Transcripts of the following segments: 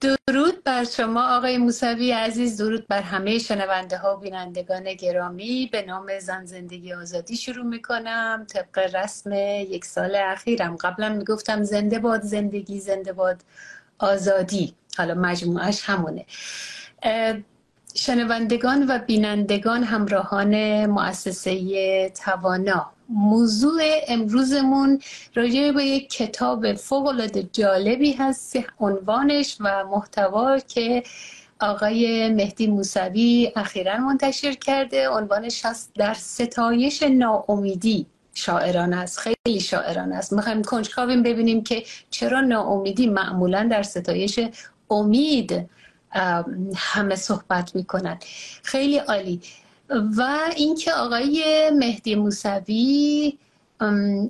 درود بر شما آقای موسوی عزیز درود بر همه شنونده ها و بینندگان گرامی. به نام زن زندگی آزادی شروع می‌کنم. طبق رسم یک سال اخیرم. قبلا می‌گفتم زنده باد زندگی زنده باد آزادی. حالا مجموعش همونه. شنوندگان و بینندگان همراهان مؤسسه توانا. موضوع امروزمون راجع به یک کتاب فوق جالبی هست عنوانش و محتوا که آقای مهدی موسوی اخیرا منتشر کرده. عنوانش هست در ستایش ناامیدی. شاعران است خیلی شاعران است. می‌خوایم کنجکاویم ببینیم که چرا ناامیدی معمولا در ستایش امید همه صحبت می‌کنن خیلی عالی. و اینکه آقای مهدی موسوی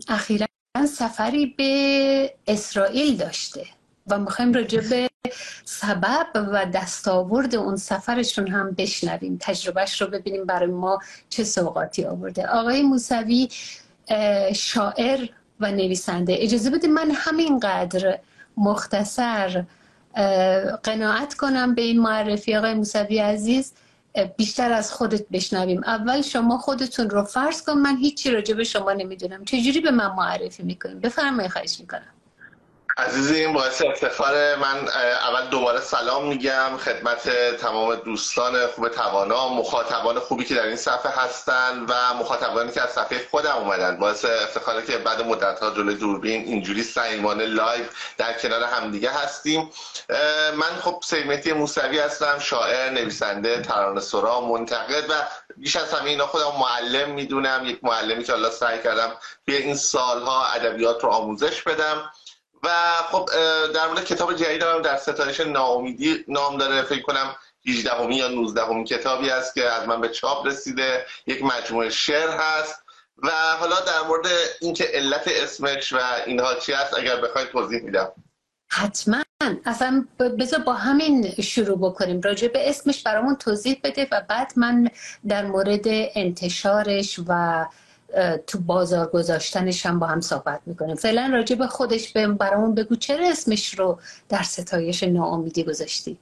اخیرا سفری به اسرائیل داشته و می‌خوایم راجع به سبب و دستاورد اون سفرشون هم بشنویم تجربهش رو ببینیم برای ما چه سوقاتی آورده. آقای موسوی شاعر و نویسنده. اجازه بدید من همینقدر مختصر قناعت کنم به این معرفی آقای موسوی عزیز. بیشتر از خودت بشنویم. اول شما خودتون رو فرض کن من هیچی راجع به شما نمی‌دونم. چجوری به من معرفی می‌کنیم بفرمایید خواهش می‌کنم. عزیزی این باعث افتخار من اول دوباره سلام میگم خدمت تمام دوستان خوب توانا مخاطبان خوبی که در این صفحه هستن و مخاطبانی که از صفحه خودم اومدن. باعث افتخاره که بعد مدت ها جلوی دوربین اینجوری صمیمانه live در کنار همدیگه هستیم. من خب سید مهدی موسوی هستم شاعر نویسنده ترانه سرا منتقد و بیش از همه اینا خودم معلم می‌دونم. یک معلمی که حالا سعی کردم به این سالها ادبیات رو آموزش بدم. و خب در مورد کتاب جدید هم در ستایش ناامیدی نام داره فکر کنم 18 همی یا 19 همی کتابی است که از من به چاپ رسیده یک مجموعه شعر هست و حالا در مورد اینکه علت اسمش و اینها چی هست اگر بخواید توضیح میدم. حتما. اصلا بذار با همین شروع بکنیم. راجع به اسمش برامون توضیح بده و بعد من در مورد انتشارش و تو بازار گذاشتنش هم با هم صحبت می‌کنیم. فعلا راجع به خودش برامون بگو چرا اسمش رو در ستایش ناامیدی گذاشتی؟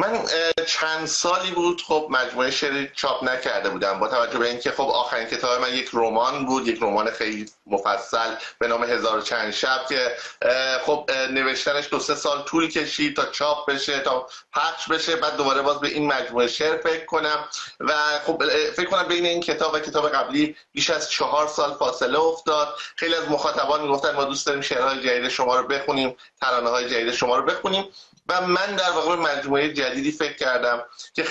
من چند سالی بود خب مجموعه شعری چاپ نکرده بودم با توجه به اینکه خب آخرین کتاب من یک رمان بود یک رمان خیلی مفصل به نام هزار چند شب که خب نوشتنش دو سه سال طول کشید تا چاپ بشه تا پخش بشه بعد دوباره باز به این مجموعه شعر فکر کنم و خب فکر کنم بین این کتاب و کتاب قبلی بیش از چهار سال فاصله افتاد. خیلی از مخاطبان می‌گفتن ما دوست داریم شعرهای جدید شما رو بخونیم ترانه های جدید شما رو بخونیم. و من در واقع مجموعه جدیدی فکر کردم که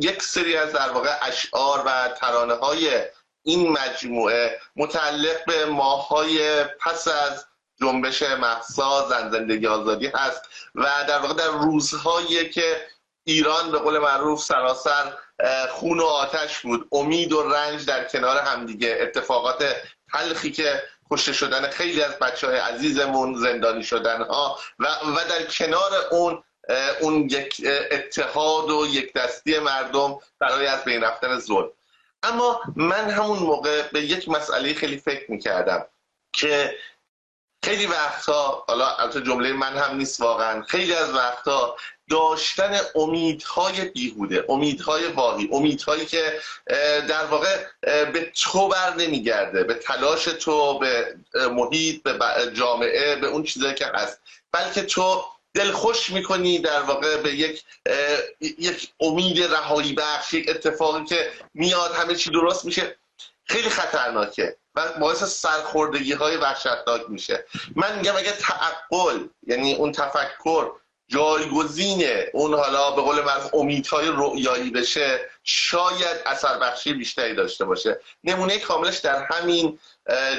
یک سری از در واقع اشعار و ترانه های این مجموعه متعلق به ماهای پس از جنبش محسا زن زندگی آزادی هست و در واقع در روزهایی که ایران به قول معروف سراسر خون و آتش بود. امید و رنج در کنار همدیگه. اتفاقات تلخی که کشته شدن خیلی از بچه های عزیزمون زندانی شدن ها و, و در کنار اون اون یک اتحاد و یک دستی مردم برای از بین رفتن ظلم. اما من همون موقع به یک مسئله خیلی فکر می‌کردم که خیلی وقتا حالا البته جمله من هم نیست واقعا خیلی از وقتا داشتن امیدهای بیهوده امیدهای واقعی امیدهایی که در واقع به تو بر نمیگرده به تلاش تو به محیط به جامعه به اون چیزایی که هست. بلکه تو دلخوش می‌کنی در واقع به یک یک امید رهایی بخش اتفاقی که میاد همه چی درست میشه. خیلی خطرناکه. باعث سرخوردگی های وحشتناک میشه. من میگم اگه تعقل یعنی اون تفکر جایگزین اون حالا به قول معروف امیدهای رؤیایی بشه شاید اثر بخشی بیشتری داشته باشه. نمونه کاملش در همین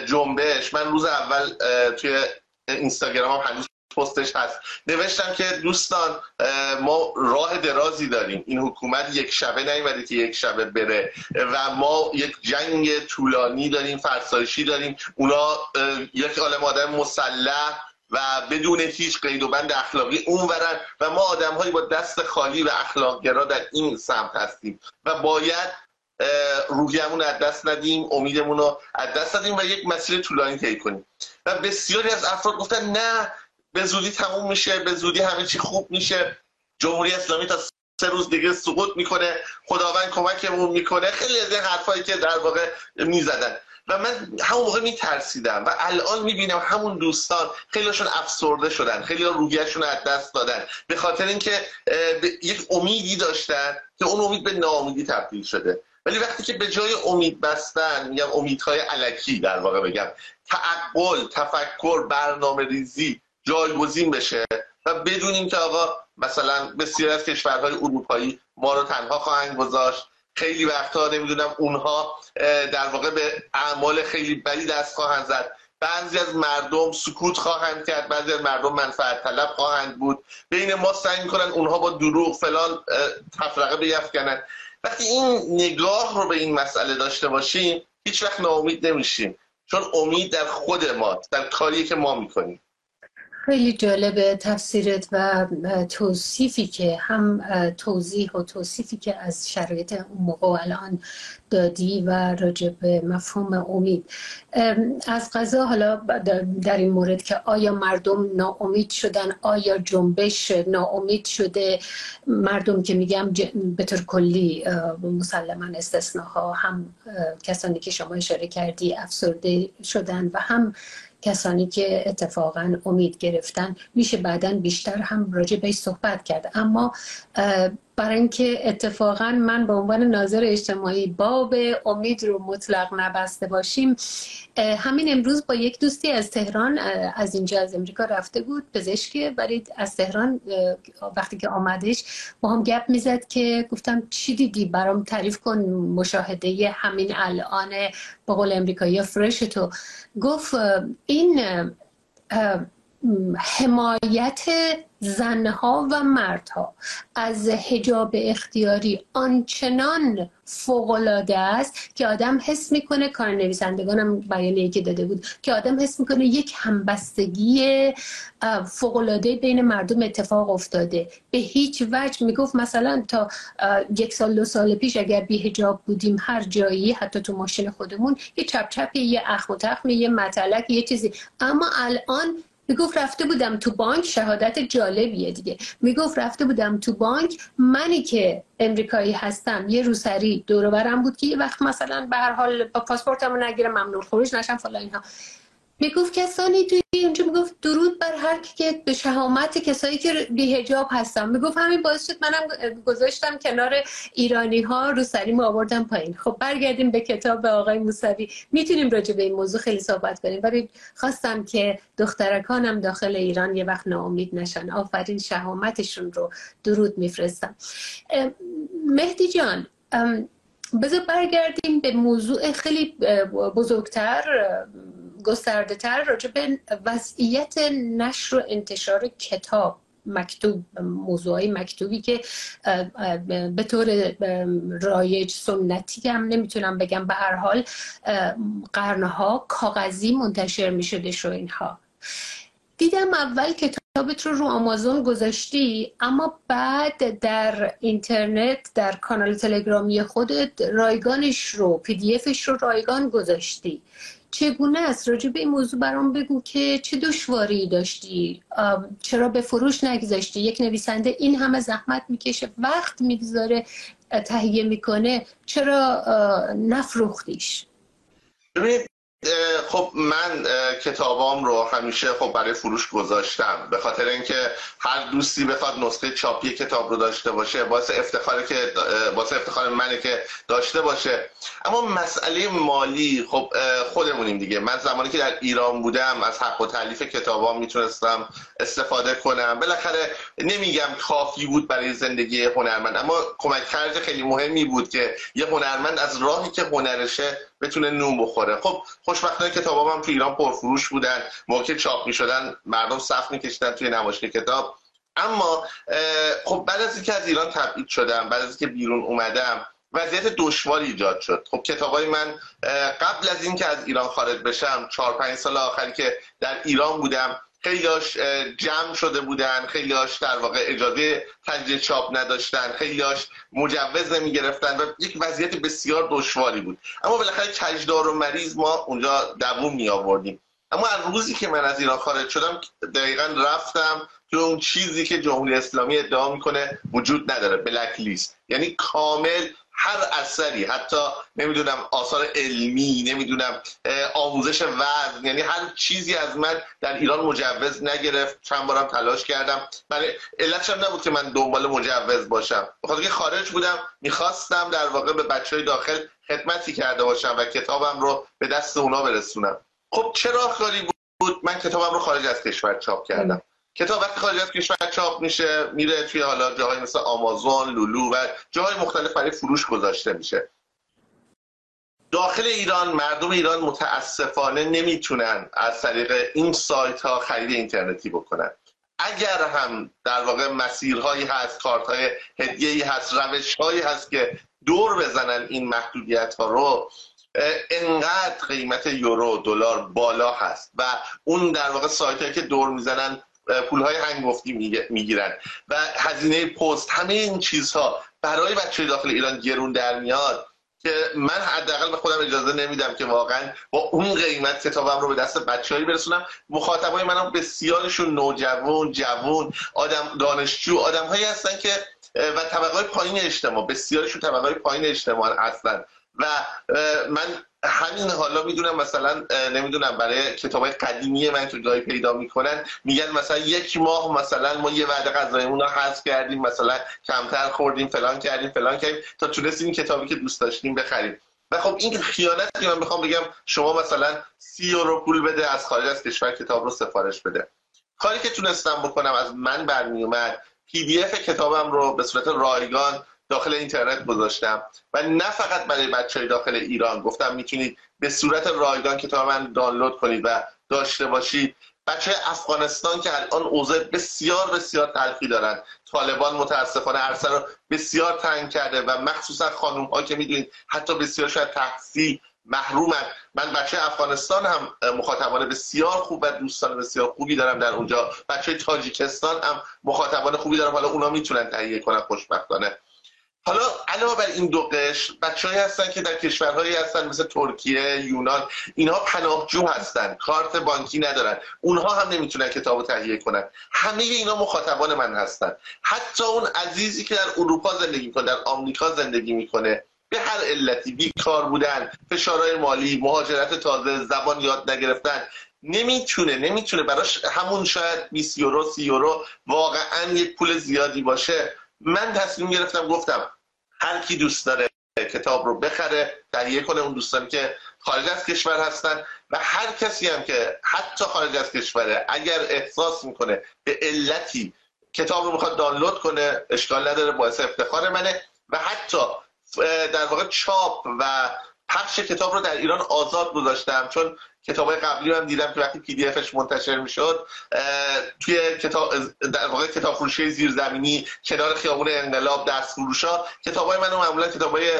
جنبش. من روز اول توی اینستاگرام هم هنوز پستش هست. نوشتم که دوستان ما راه درازی داریم. این حکومت یک شبه نیومده که یک شبه بره. و ما یک جنگ طولانی داریم فرسایشی داریم. اونا یک عالم آدم مسلح و بدون هیچ قید و بند اخلاقی اون ورن و ما آدم با دست خالی و اخلاقگرا در این سمت هستیم. و باید روحیمون از دست ندیم امیدمون رو از دست ندیم و یک مسیر طولانی طی کنیم. و بسیاری از افراد گفتن نه به زودی تموم میشه به زودی همه چی خوب میشه. جمهوری اسلامی تا سه روز دیگه سقوط می‌کنه خداوند کمکمون می‌کنه. خیلی از این حرفایی که در واقع می‌زدن. و من همون موقع میترسیدم و الان می‌بینم همون دوستان خیلیشون افسرده شدن خیلی روحیشون از دست دادن. به خاطر اینکه یک امیدی داشتن که اون امید به ناامیدی تبدیل شده. ولی وقتی که به جای امید بستن میگم امیدهای علکی در واقع بگم. تعقل تفکر برنامه ریزی جایگزین بشه و بدونیم که آقا مثلا بسیار از کشورهای اروپایی ما رو تنها خواهند گذاشت. خیلی وقتها نمی‌دونم اونها در واقع به اعمال خیلی بدی دست خواهند زد. بعضی از مردم سکوت خواهند کرد بعضی از مردم منفعت طلب خواهند بود. بین ما سعی می‌کنن اونها با دروغ فلان تفرقه بیفکنن وقتی این نگاه رو به این مسئله داشته باشیم هیچ وقت ناامید نمیشیم. چون امید در خود ما در کاری که ما می‌کنیم. خیلی جالب تفسیرت و توصیفی که هم توضیح و توصیفی که از شرایط اون موقع و الان دادی و راجع به مفهوم امید. از قضا حالا در این مورد که آیا مردم ناامید شدن آیا جنبش ناامید شده مردم که میگم به طور کلی مسلما استثناها هم کسانی که شما اشاره کردی افسرده شدن و هم کسانی که اتفاقا امید گرفتن میشه بعدا بیشتر هم راجع به صحبت کرد. اما برای اینکه اتفاقا من به عنوان ناظر اجتماعی باب امید رو مطلق نبسته باشیم همین امروز با یک دوستی از تهران از اینجا از امریکا رفته بود پزشکی ولی از تهران وقتی که آمدش با هم گپ می‌زد که گفتم چی دیدی؟ برام تعریف کن مشاهده همین الان با قول امریکایی فرش تو. گفت این حمایت زنها و مردها از هجاب اختیاری آنچنان فوقالعاده است که آدم حس می‌کنه کار نویسندگانم بیانیه که داده بود که آدم حس می‌کنه یک همبستگی فوقالعاده بین مردم اتفاق افتاده. به هیچ وجه می‌گفت مثلا تا یک سال دو سال پیش اگر بی هجاب بودیم هر جایی حتی تو ماشین خودمون یه چپ یه اخم و تخم یه مطلق یه چیزی. اما الان می‌گفت رفته بودم تو بانک شهادت جالبیه دیگه. می‌گفت رفته بودم تو بانک منی که امریکایی هستم یه روسری دور برم بود که یه وقت مثلا به هر حال با پاسپورتمو نگیره ممنوع خروج نشم فلان اینها می‌گفت کسانی توی اونجا می‌گفت درود بر هر که به شهامت کسایی که بیهجاب هستم می‌گفت همین باعث شد منم گذاشتم کنار ایرانی ها رو سریم آوردم پایین. خب برگردیم به کتاب آقای موسوی. می‌تونیم راجع به این موضوع خیلی صحبت کنیم. ولی خواستم که دخترکانم داخل ایران یه وقت ناامید نشن. آفرین شهامتشون رو درود میفرستم. مهدی جان بذار برگردیم به موضوع خیلی بزرگتر. گسترده تر راجع به وضعیت نشر و انتشار کتاب مکتوب موضوعی مکتوبی که به طور رایج سنتی هم نمی‌تونم بگم به هر حال قرنها کاغذی منتشر می‌شده شو اینها. دیدم اول کتابت رو رو آمازون گذاشتی اما بعد در اینترنت در کانال تلگرامی خودت رایگانش رو پی دی افش رو رایگان گذاشتی. چگونه است راجع به این موضوع برام بگو که چه دشواری داشتی؟ چرا به فروش نگذاشتی؟ یک نویسنده این همه زحمت می‌کشه وقت می‌گذاره تهیه می‌کنه. چرا نفروختیش؟ خب من کتابام رو همیشه خب برای فروش گذاشتم. به خاطر اینکه هر دوستی بخواد نسخه چاپی کتاب رو داشته باشه باعث افتخاره که باعث افتخار منه که داشته باشه. اما مسئله مالی خب خودمونیم دیگه. من زمانی که در ایران بودم از حق و تعلیف کتابام می‌تونستم استفاده کنم. بالاخره نمیگم کافی بود برای زندگی هنرمند اما کمک کرد خیلی مهمی بود که یه هنرمند از راهی که هنرشه بتونه نون بخوره. خب خوشبختانه کتابام هم تو ایران پرفروش بودن. موقع چاپ می‌شدن مردم صف میکشیدن توی نمایشگاه کتاب. اما خب بعد از اینکه از ایران تبعید شدم بعد از اینکه بیرون اومدم وضعیت دشواری ایجاد شد. خب کتابای من قبل از اینکه از ایران خارج بشم چهار پنج سال آخری که در ایران بودم خیلیاش جمع شده بودن خیلیاش در واقع اجازه تجدید چاپ نداشتن خیلیاش مجوز نمی گرفتن و یک وضعیت بسیار دشواری بود. اما بالاخره کجدار و مریض ما اونجا دووم می آوردیم اما از روزی که من از ایران خارج شدم دقیقا رفتم که اون چیزی که جمهوری اسلامی ادعا می‌کنه وجود نداره بلک لیست. یعنی کامل هر اثری حتی نمی‌دونم آثار علمی نمی‌دونم آموزش وزن یعنی هر چیزی از من در ایران مجوز نگرفت. چند بارم تلاش کردم. من علتش هم نبود که من دنبال مجوز باشم. بخاطر که خارج بودم می‌خواستم در واقع به بچه های داخل خدمتی کرده باشم و کتابم رو به دست اونا برسونم. خب چرا خالی بود؟ من کتابم رو خارج از کشور چاپ کردم. کتاب وقتی خارج از کشور چاپ میشه میره توی حالا جاهای مثل آمازون لولو و جاهای مختلف برای فروش گذاشته میشه. داخل ایران مردم ایران متاسفانه نمی‌تونن از طریق این سایت ها خرید اینترنتی بکنن. اگر هم در واقع مسیرهایی هست کارت های هدیه هست روش هایی هست که دور بزنن این محدودیت ها رو انقدر قیمت یورو دلار بالا هست و اون در واقع سایت هایی که دور می‌زنن پولهای هنگفتی می‌گیرن. و هزینه پست همه این چیزها برای بچه داخل ایران گرون در میاد که من حداقل به خودم اجازه نمیدم که واقعا با اون قیمت کتابم رو به دست بچه‌ای برسونم. مخاطبای منم بسیارشون نوجوان جوان آدم دانشجو آدمهایی هستن که و طبقه پایین اجتماع بسیارشون طبقه پایین اجتماع هستن. و من همین حالا می‌دونم مثلا نمی‌دونم برای کتاب قدیمی من که گاهی پیدا می‌کنن میگن مثلا یک ماه مثلا ما یه وعده غذایمون رو حذف کردیم مثلا کمتر خوردیم فلان کردیم فلان کردیم تا تونستیم این کتابی که دوست داشتیم بخریم. و خب این خیانتی من می‌خوام بگم شما مثلا سی یورو پول بده از خارج از کشور کتاب رو سفارش بده. کاری که تونستم بکنم از من برمیومد پی دی اف کتابم رو به صورت رایگان داخل اینترنت گذاشتم و نه فقط برای بچه های داخل ایران. گفتم می‌تونید به صورت رایگان کتاب من دانلود کنید و داشته باشید. بچه افغانستان که الان اوضاع بسیار بسیار تلخی دارن. طالبان متاسفانه عرصه رو بسیار تنگ کرده و مخصوصا خانوم ها که می‌دونید حتی بسیار شاید تحصیل محرومن. من بچه افغانستان هم مخاطبان بسیار خوب و دوستان بسیار خوبی دارم در اونجا. بچه تاجیکستان هم مخاطبان خوبی دارم. حالا اونا می‌تونن تهیه کنن خوشبختانه. حالا علاوه بر این دو قشر بچه‌ای هستن که در کشورهایی هستن مثل ترکیه یونان اینها پناهجو هستن کارت بانکی ندارن. اونها هم نمی‌تونن کتاب تهیه کنن. همه اینا مخاطبان من هستن. حتی اون عزیزی که در اروپا زندگی می‌کنه در آمریکا زندگی می‌کنه به هر علتی بیکار بودن فشارهای مالی مهاجرت تازه زبان یاد نگرفتن نمی‌تونه نمی‌تونه براش همون شاید 20 یورو 30 یورو واقعا یک پول زیادی باشه. من تصمیم گرفتم گفتم هر کی دوست داره کتاب رو بخره تهیه کنه اون دوستانی که خارج از کشور هستن و هر کسی هم که حتی خارج از کشوره اگر احساس می‌کنه به علتی کتاب رو می‌خواد دانلود کنه اشکال نداره باعث افتخار منه و حتی در واقع چاپ و پخش کتاب رو در ایران آزاد گذاشتم. چون کتاب قبلی هم دیدم که وقتی پی دی افش منتشر می‌شد توی کتاب در واقع کتاب فروشی زیرزمینی کنار خیابون انقلاب دست فروشا کتاب های منو معمولا کتاب های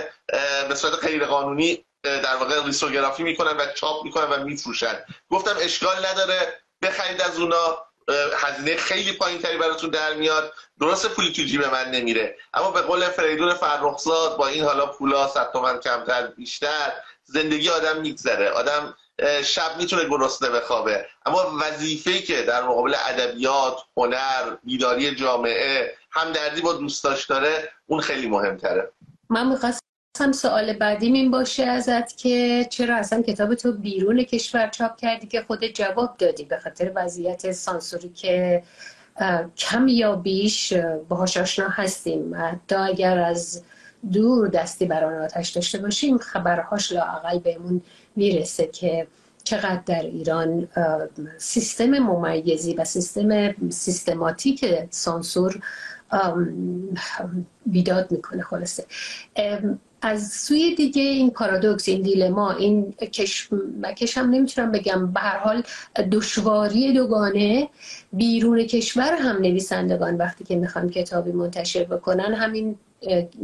به صورت غیر قانونی در واقع ریسوگرافی می‌کنن و چاپ می‌کنن و میفروشن. گفتم اشکال نداره بخرید از اونا هزینه خیلی پایین تری براتون در میاد. درست پولی تو جیب من نمیره. اما به قول فریدون فرخزاد با این حالا پولا صد تومن کمتر بیشتر زندگی آدم میگذره. آدم شب می‌تونه گرسنه بخوابه. اما وظیفه‌ای که در مقابل ادبیات هنر بیداری جامعه همدردی با دوستاش داره اون خیلی مهمتره. من می‌خواستم سوال بعدیم این باشه ازت که چرا اصلا کتاب تو بیرون کشور چاپ کردی که خود جواب دادی به خاطر وضعیت سانسوری که کم یا بیش باهاش آشنا هستیم. حتی اگر از دور دستی بر آن آتش داشته باشیم خبرهاش لاقل بهمون می‌رسه که چقدر در ایران سیستم ممیزی و سیستم سیستماتیک سانسور بیداد می‌کنه خلاصه. از سوی دیگه این پارادوکس این دیلما این کش مکش هم نمی‌تونم بگم. به هر حال دشواری دوگانه بیرون کشور هم نویسندگان وقتی که می‌خوان کتابی منتشر بکنن همین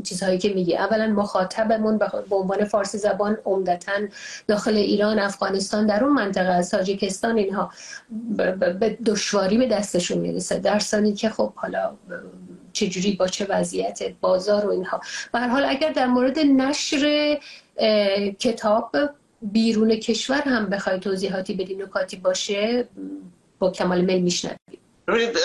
چیزهایی که میگی. اولا مخاطبمون به عنوان فارسی زبان عمدتا داخل ایران افغانستان در اون منطقه از تاجیکستان اینها به دشواری به دستشون می‌رسه. در که خب حالا چجوری با چه وضعیت بازار و اینها. به حال اگر در مورد نشر کتاب بیرون کشور هم بخوای توضیحاتی بدین نکاتی باشه با کمال میل میشنویم ببینید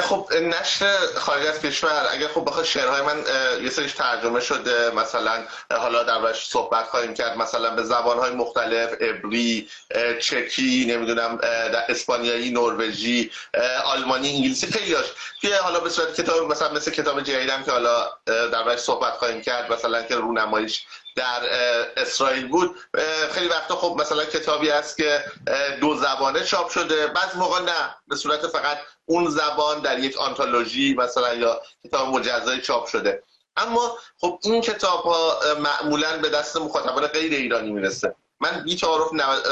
خب نشر خارج از کشور اگر خب بخواد شعرهای من یه سریش ترجمه شده مثلا حالا در صحبت خواهیم کرد مثلا به زبانهای مختلف عبری چکی نمی‌دونم در اسپانیایی نروژی آلمانی انگلیسی خیلیاش که حالا به صورت کتاب مثلا مثل کتاب جدیدم که حالا در صحبت خواهیم کرد مثلا که رونماییش در اسرائیل بود. خیلی وقتا خب مثلا کتابی است که دو زبانه چاپ شده. بعض موقع نه. به صورت فقط اون زبان در یک آنتولوژی مثلا یا کتاب مجزای چاپ شده. اما خب این کتاب ها معمولا به دست مخاطبان غیر ایرانی می‌رسه. من بی تعارف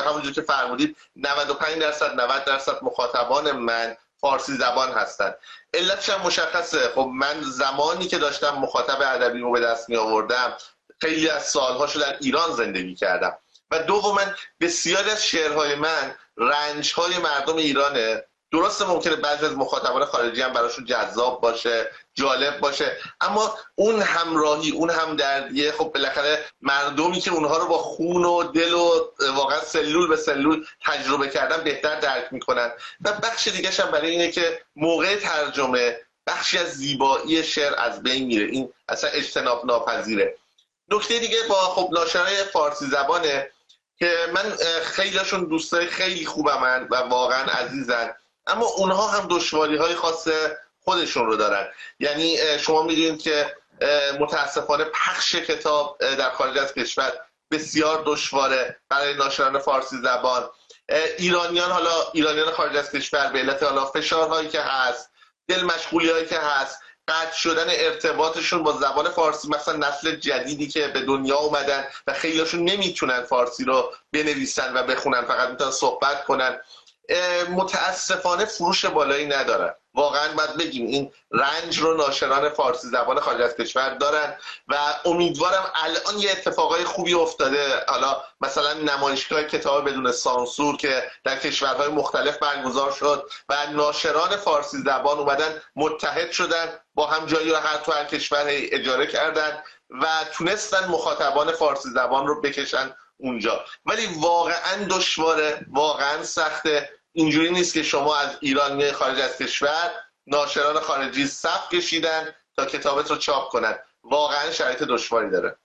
همونجور که فرمودید 95 درصد 90 درصد مخاطبان من فارسی زبان هستند علتش هم مشخصه. خب من زمانی که داشتم مخاطب ادبی رو به دست می آوردم خیلی از سالهاشو در ایران زندگی کردم. و دوما بسیاری از شعرهای من رنجهای مردم ایرانه. درسته ممکنه بعضی از مخاطبان خارجی هم براشون جذاب باشه جالب باشه. اما اون همراهی اون همدردیه خب بالاخره مردمی که اونها رو با خون و دل و واقعا سلول به سلول تجربه کردن بهتر درک می‌کنن. و بخش دیگه هم برای اینه که موقع ترجمه بخشی از زیبایی شعر از بین میره. این اصلا اجتناب ناپذیره. نکته دیگه با خب ناشرای فارسی زبانه که من خیلیشون دوستای خیلی خوبم و واقعا عزیزن. اما اونها هم دشواری های خاص خودشون رو دارن. یعنی شما می‌دونید که متاسفانه پخش کتاب در خارج از کشور بسیار دشواره برای ناشران فارسی زبان. ایرانیان حالا ایرانیان خارج از کشور به علت حالا فشارهایی که هست دل مشغولی هایی که هست قطع شدن ارتباطشون با زبان فارسی مثلا نسل جدیدی که به دنیا اومدن و خیلیشون نمی‌تونن فارسی رو بنویسن و بخونن فقط می‌تونن صحبت کنن. متاسفانه فروش بالایی ندارن. واقعا باید بگیم این رنج رو ناشران فارسی زبان خارج از کشور دارن و امیدوارم الان یه اتفاقای خوبی افتاده. حالا مثلا نمایشگاه کتاب بدون سانسور که در کشورهای مختلف برگزار شد و ناشران فارسی زبان اومدن متحد شدن. با هم جایی رو هر تو هر کشور اجاره کردن و تونستن مخاطبان فارسی زبان رو بکشن اونجا. ولی واقعا دشواره واقعا سخته. اینجوری نیست که شما از ایران میای خارج از کشور ناشران خارجی صف کشیدن تا کتابت رو چاپ کنن. واقعا شرایط دشواری داره.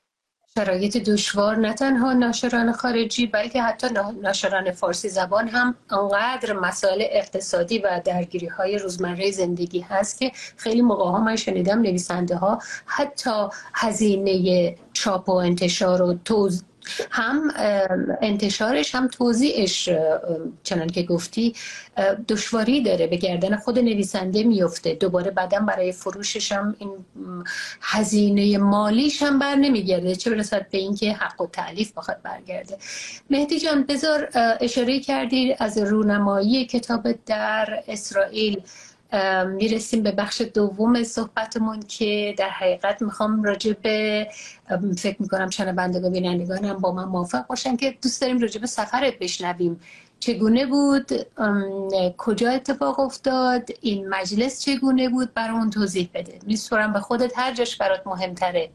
شرایط دشوار نه تنها ناشران خارجی بلکه حتی ناشران فارسی زبان هم انقدر مسائل اقتصادی و درگیری های روزمره زندگی هست که خیلی موقع ها من شنیدم نویسنده ها حتی هزینه چاپ و انتشار و توز هم انتشارش هم توضیحش چنان که گفتی دشواری داره به گردن خود نویسنده میفته. دوباره بعدا برای فروشش هم این هزینه مالیش هم بر نمیگرده. چه برسد به اینکه حق و تعلیف بخواد برگرده. مهدی جان بذار اشاره کردی از رونمایی کتاب در اسرائیل. می‌رسیم به بخش دوم صحبتمون که در حقیقت می‌خوام راجع به فکر می‌کنم شنوندگان بینندگان با من موافق باشن که دوست داریم راجع به سفرت بشنویم. چگونه بود؟ کجا اتفاق افتاد؟ این مجلس چگونه بود؟ برامون توضیح بده. میسپرم به خودت هر جاش برات مهمتره.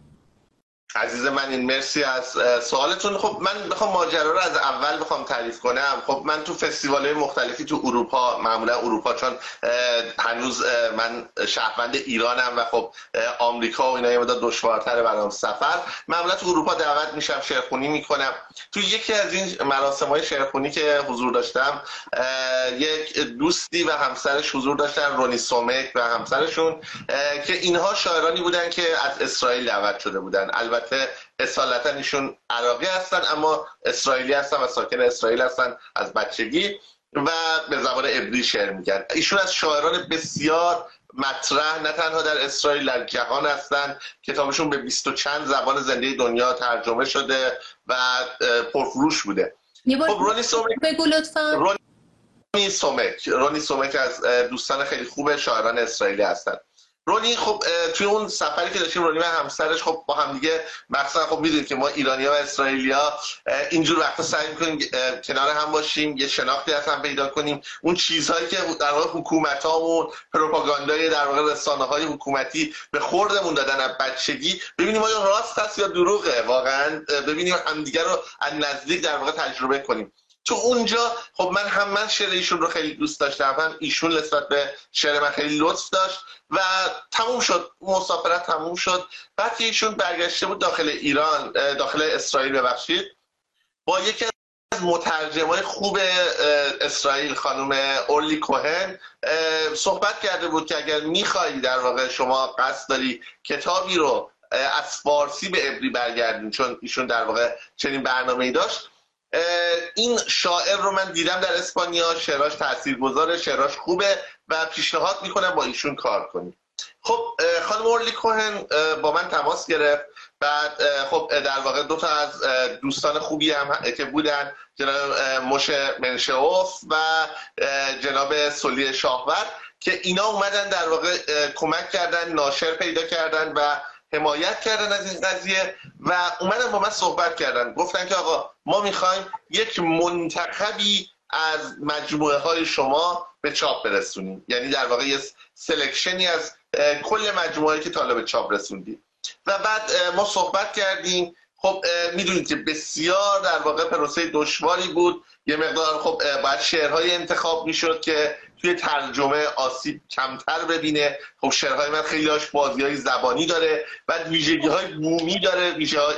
عزیز من این مرسی از سوالتون. خب من بخوام ماجرا رو از اول بخوام تعریف کنم. خب من تو فستیوال مختلفی تو اروپا معمولا اروپا چون هنوز من شهروند ایرانم و خب آمریکا و اینا یه مدت دشوارتره برام سفر. معمولا تو اروپا دعوت میشم شعرخونی می‌کنم. تو یکی از این مراسم های شعرخونی که حضور داشتم یک دوستی و همسرش حضور داشتن رونی سومک و همسرشون که اینها شاعرانی بودن که از اسرائیل دعوت شده بودن. البته البته اصالتا ایشون عراقی هستن اما اسرائیلی هستن و ساکن اسرائیل هستن از بچگی و به زبان عبری شعر میگن. ایشون از شاعران بسیار مطرح نه تنها در اسرائیل در جهان هستن. کتابشون به بیست و چند زبان زنده دنیا ترجمه شده و پرفروش بوده. خب رونی سومک بگو لطفا. رونی سومک. رونی سومک از دوستان خیلی خوب شاعران اسرائیلی هستن. رونی خب توی اون سفری که داشتیم رونی و همسرش خب با هم دیگه مقصد خب می‌دونید که ما ایرانی ها و اسرائیلیا اینجور وقتا سعی می‌کنیم کنار هم باشیم یه شناختی از هم پیدا کنیم. اون چیزهایی که در واقع حکومت هامون پروپاگاندای در واقع رسانه های حکومتی به خوردمون دادن از بچگی ببینیم آیا راست هست یا دروغه. واقعا ببینیم همدیگه رو از نزدیک در واقع تجربه کنیم. تو اونجا خب من هم من شعر ایشون رو خیلی دوست داشتم هم ایشون نسبت به شعر من خیلی لطف داشت و تموم شد مسافرت تموم شد. بعد ایشون برگشته بود داخل ایران داخل اسرائیل ببخشید. با یکی از مترجمای خوب اسرائیل خانم اورلی کوهن صحبت کرده بود که اگر میخوایی در واقع شما قصد داری کتابی رو از فارسی به عبری برگردین چون ایشون در واقع چنین برنامه ای داشت. این شاعر رو من دیدم در اسپانیا شعراش تاثیرگذاره شعراش خوبه و پیشنهاد می‌کنم با ایشون کار کنیم. خب خانم اورلی کوهن با من تماس گرفت. بعد خب در واقع دو تا از دوستان خوبی هم که بودن جناب مش منشوف و جناب سلی شاهور که اینا اومدن در واقع کمک کردن ناشر پیدا کردن و حمایت کردن از این قضیه و اومدن با من صحبت کردن. گفتن که آقا ما می‌خوایم یک منتخبی از مجموعه های شما به چاپ برسونیم. یعنی در واقع یه سلکشنی از کل مجموعه که طالب چاپ رسوندیم. و بعد ما صحبت کردیم. خب می‌دونید که بسیار در واقع پروسه دشواری بود. یه مقدار خب باید شعرهای انتخاب می‌شد که توی ترجمه آسیب کمتر ببینه. خب شعرهای من خیلی هاش بازی های زبانی داره و ویژگی های بومی داره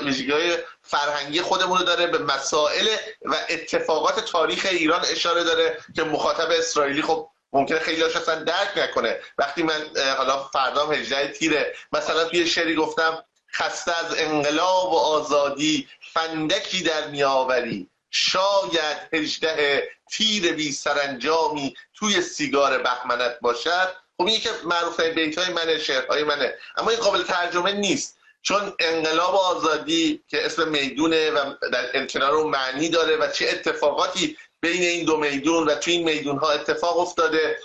ویژگی های فرهنگی خودمون داره به مسائل و اتفاقات تاریخ ایران اشاره داره که مخاطب اسرائیلی خب ممکنه خیلی هاش اصلا درک نکنه. وقتی من حالا فردام هجده تیره مثلا توی شعری گفتم خسته از انقلاب و آزادی فندکی در میآوری. شاید هجده تیر بی سرانجامی توی سیگار بهمنت باشد. خب این که معروف بیت های منه شعرهای منه. اما این قابل ترجمه نیست. چون انقلاب آزادی که اسم می‌دونه و در کنار اون معنی داره و چه اتفاقاتی بین این دو میدون و توی این میدون ها اتفاق افتاده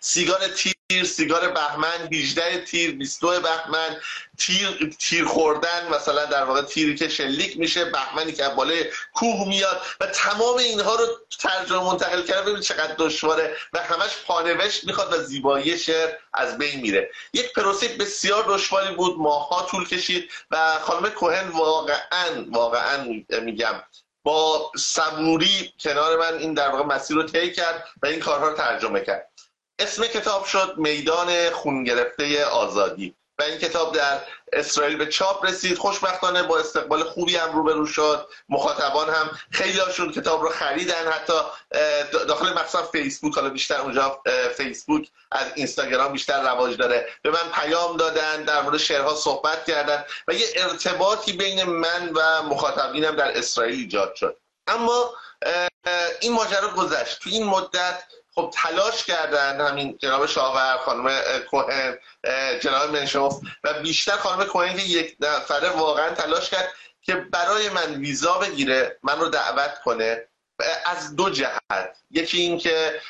سیگار تیر سیگار بهمن 18 تیر 22 بهمن تیر تیر خوردن مثلا در واقع تیری که شلیک میشه بهمنی که بالای کوه میاد و تمام اینها رو ترجمه منتقل کردن ببینید چقدر دشواره و همش پانوشت می‌خواد و زیبایی شعر از بین میره. یک پروسه بسیار دشواری بود ماها طول کشید و خانم کوهن واقعا واقعا میگم با صبوری کنار من این در واقع مسیر رو طی کرد و این کارها رو ترجمه کرد. اسم کتاب شد میدان خون گرفته آزادی و این کتاب در اسرائیل به چاپ رسید. خوشبختانه با استقبال خوبی هم روبرو شد. مخاطبان هم خیلی هاشون کتاب رو خریدن. حتی داخل مقصد فیسبوک. حالا بیشتر اونجا فیسبوک از اینستاگرام بیشتر رواج داره. به من پیام دادن در مورد شعرها صحبت کردن و یه ارتباطی بین من و مخاطبینم در اسرائیل ایجاد شد. اما این ماجرا گذشت. تو این مدت خب تلاش کردن همین جناب شاور خانم کوهن جناب منشوف و بیشتر خانم کوهن که یک نفره واقعا تلاش کرد که برای من ویزا بگیره من رو دعوت کنه از دو جهت. یکی این که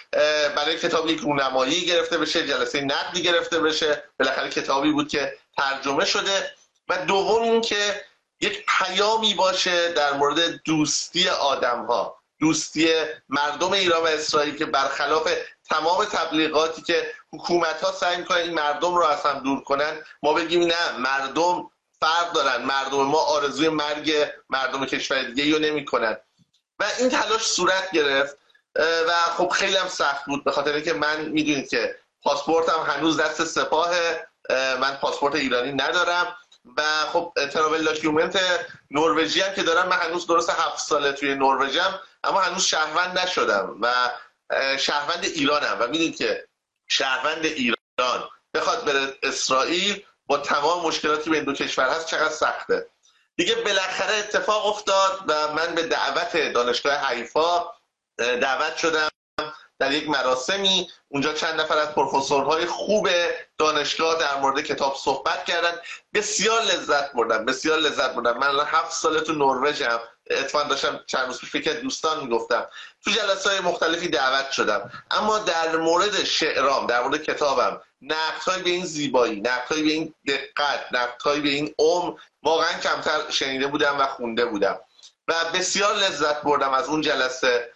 برای کتاب یک رونمایی گرفته بشه جلسه نقدی گرفته بشه بالاخره کتابی بود که ترجمه شده. و دوم این که یک پیامی باشه در مورد دوستی آدم ها دوستی مردم ایران و اسرائیل که برخلاف تمام تبلیغاتی که حکومت ها سعی می‌کنن این مردم رو از هم دور کنن ما بگیم نه مردم فرق دارن. مردم ما آرزوی مرگ مردم کشور دیگه رو نمی‌کنن. و این تلاش صورت گرفت و خب خیلی هم سخت بود. به خاطر اینکه من می‌دونید که پاسپورتم هنوز دست سپاه من پاسپورت ایرانی ندارم. و خب travel document نروژی هم که دارم من هنوز درست هفت ساله توی نروژم اما هنوز شهروند نشدم و شهروند ایرانم و می‌دونید که شهروند ایران بخواد بره اسرائیل با تمام مشکلاتی بین دو کشور هست چقدر سخته. دیگه بالاخره اتفاق افتاد و من به دعوت دانشگاه حیفا دعوت شدم در یک مراسمی. اونجا چند نفر از پروفسورهای خوب دانشگاه در مورد کتاب صحبت کردن. بسیار لذت بردم بسیار لذت بردم. من الان هفت ساله تو نروژم. اتفاقا داشتم چند روز پیش فکر دوستان می‌گفتم. تو جلسه های مختلفی دعوت شدم. اما در مورد شعرام در مورد کتابم نقدهای به این زیبایی نقدهای به این دقت نقدهای به این عمر واقعا کمتر شنیده بودم و خونده بودم. و بسیار لذت بردم از اون جلسه.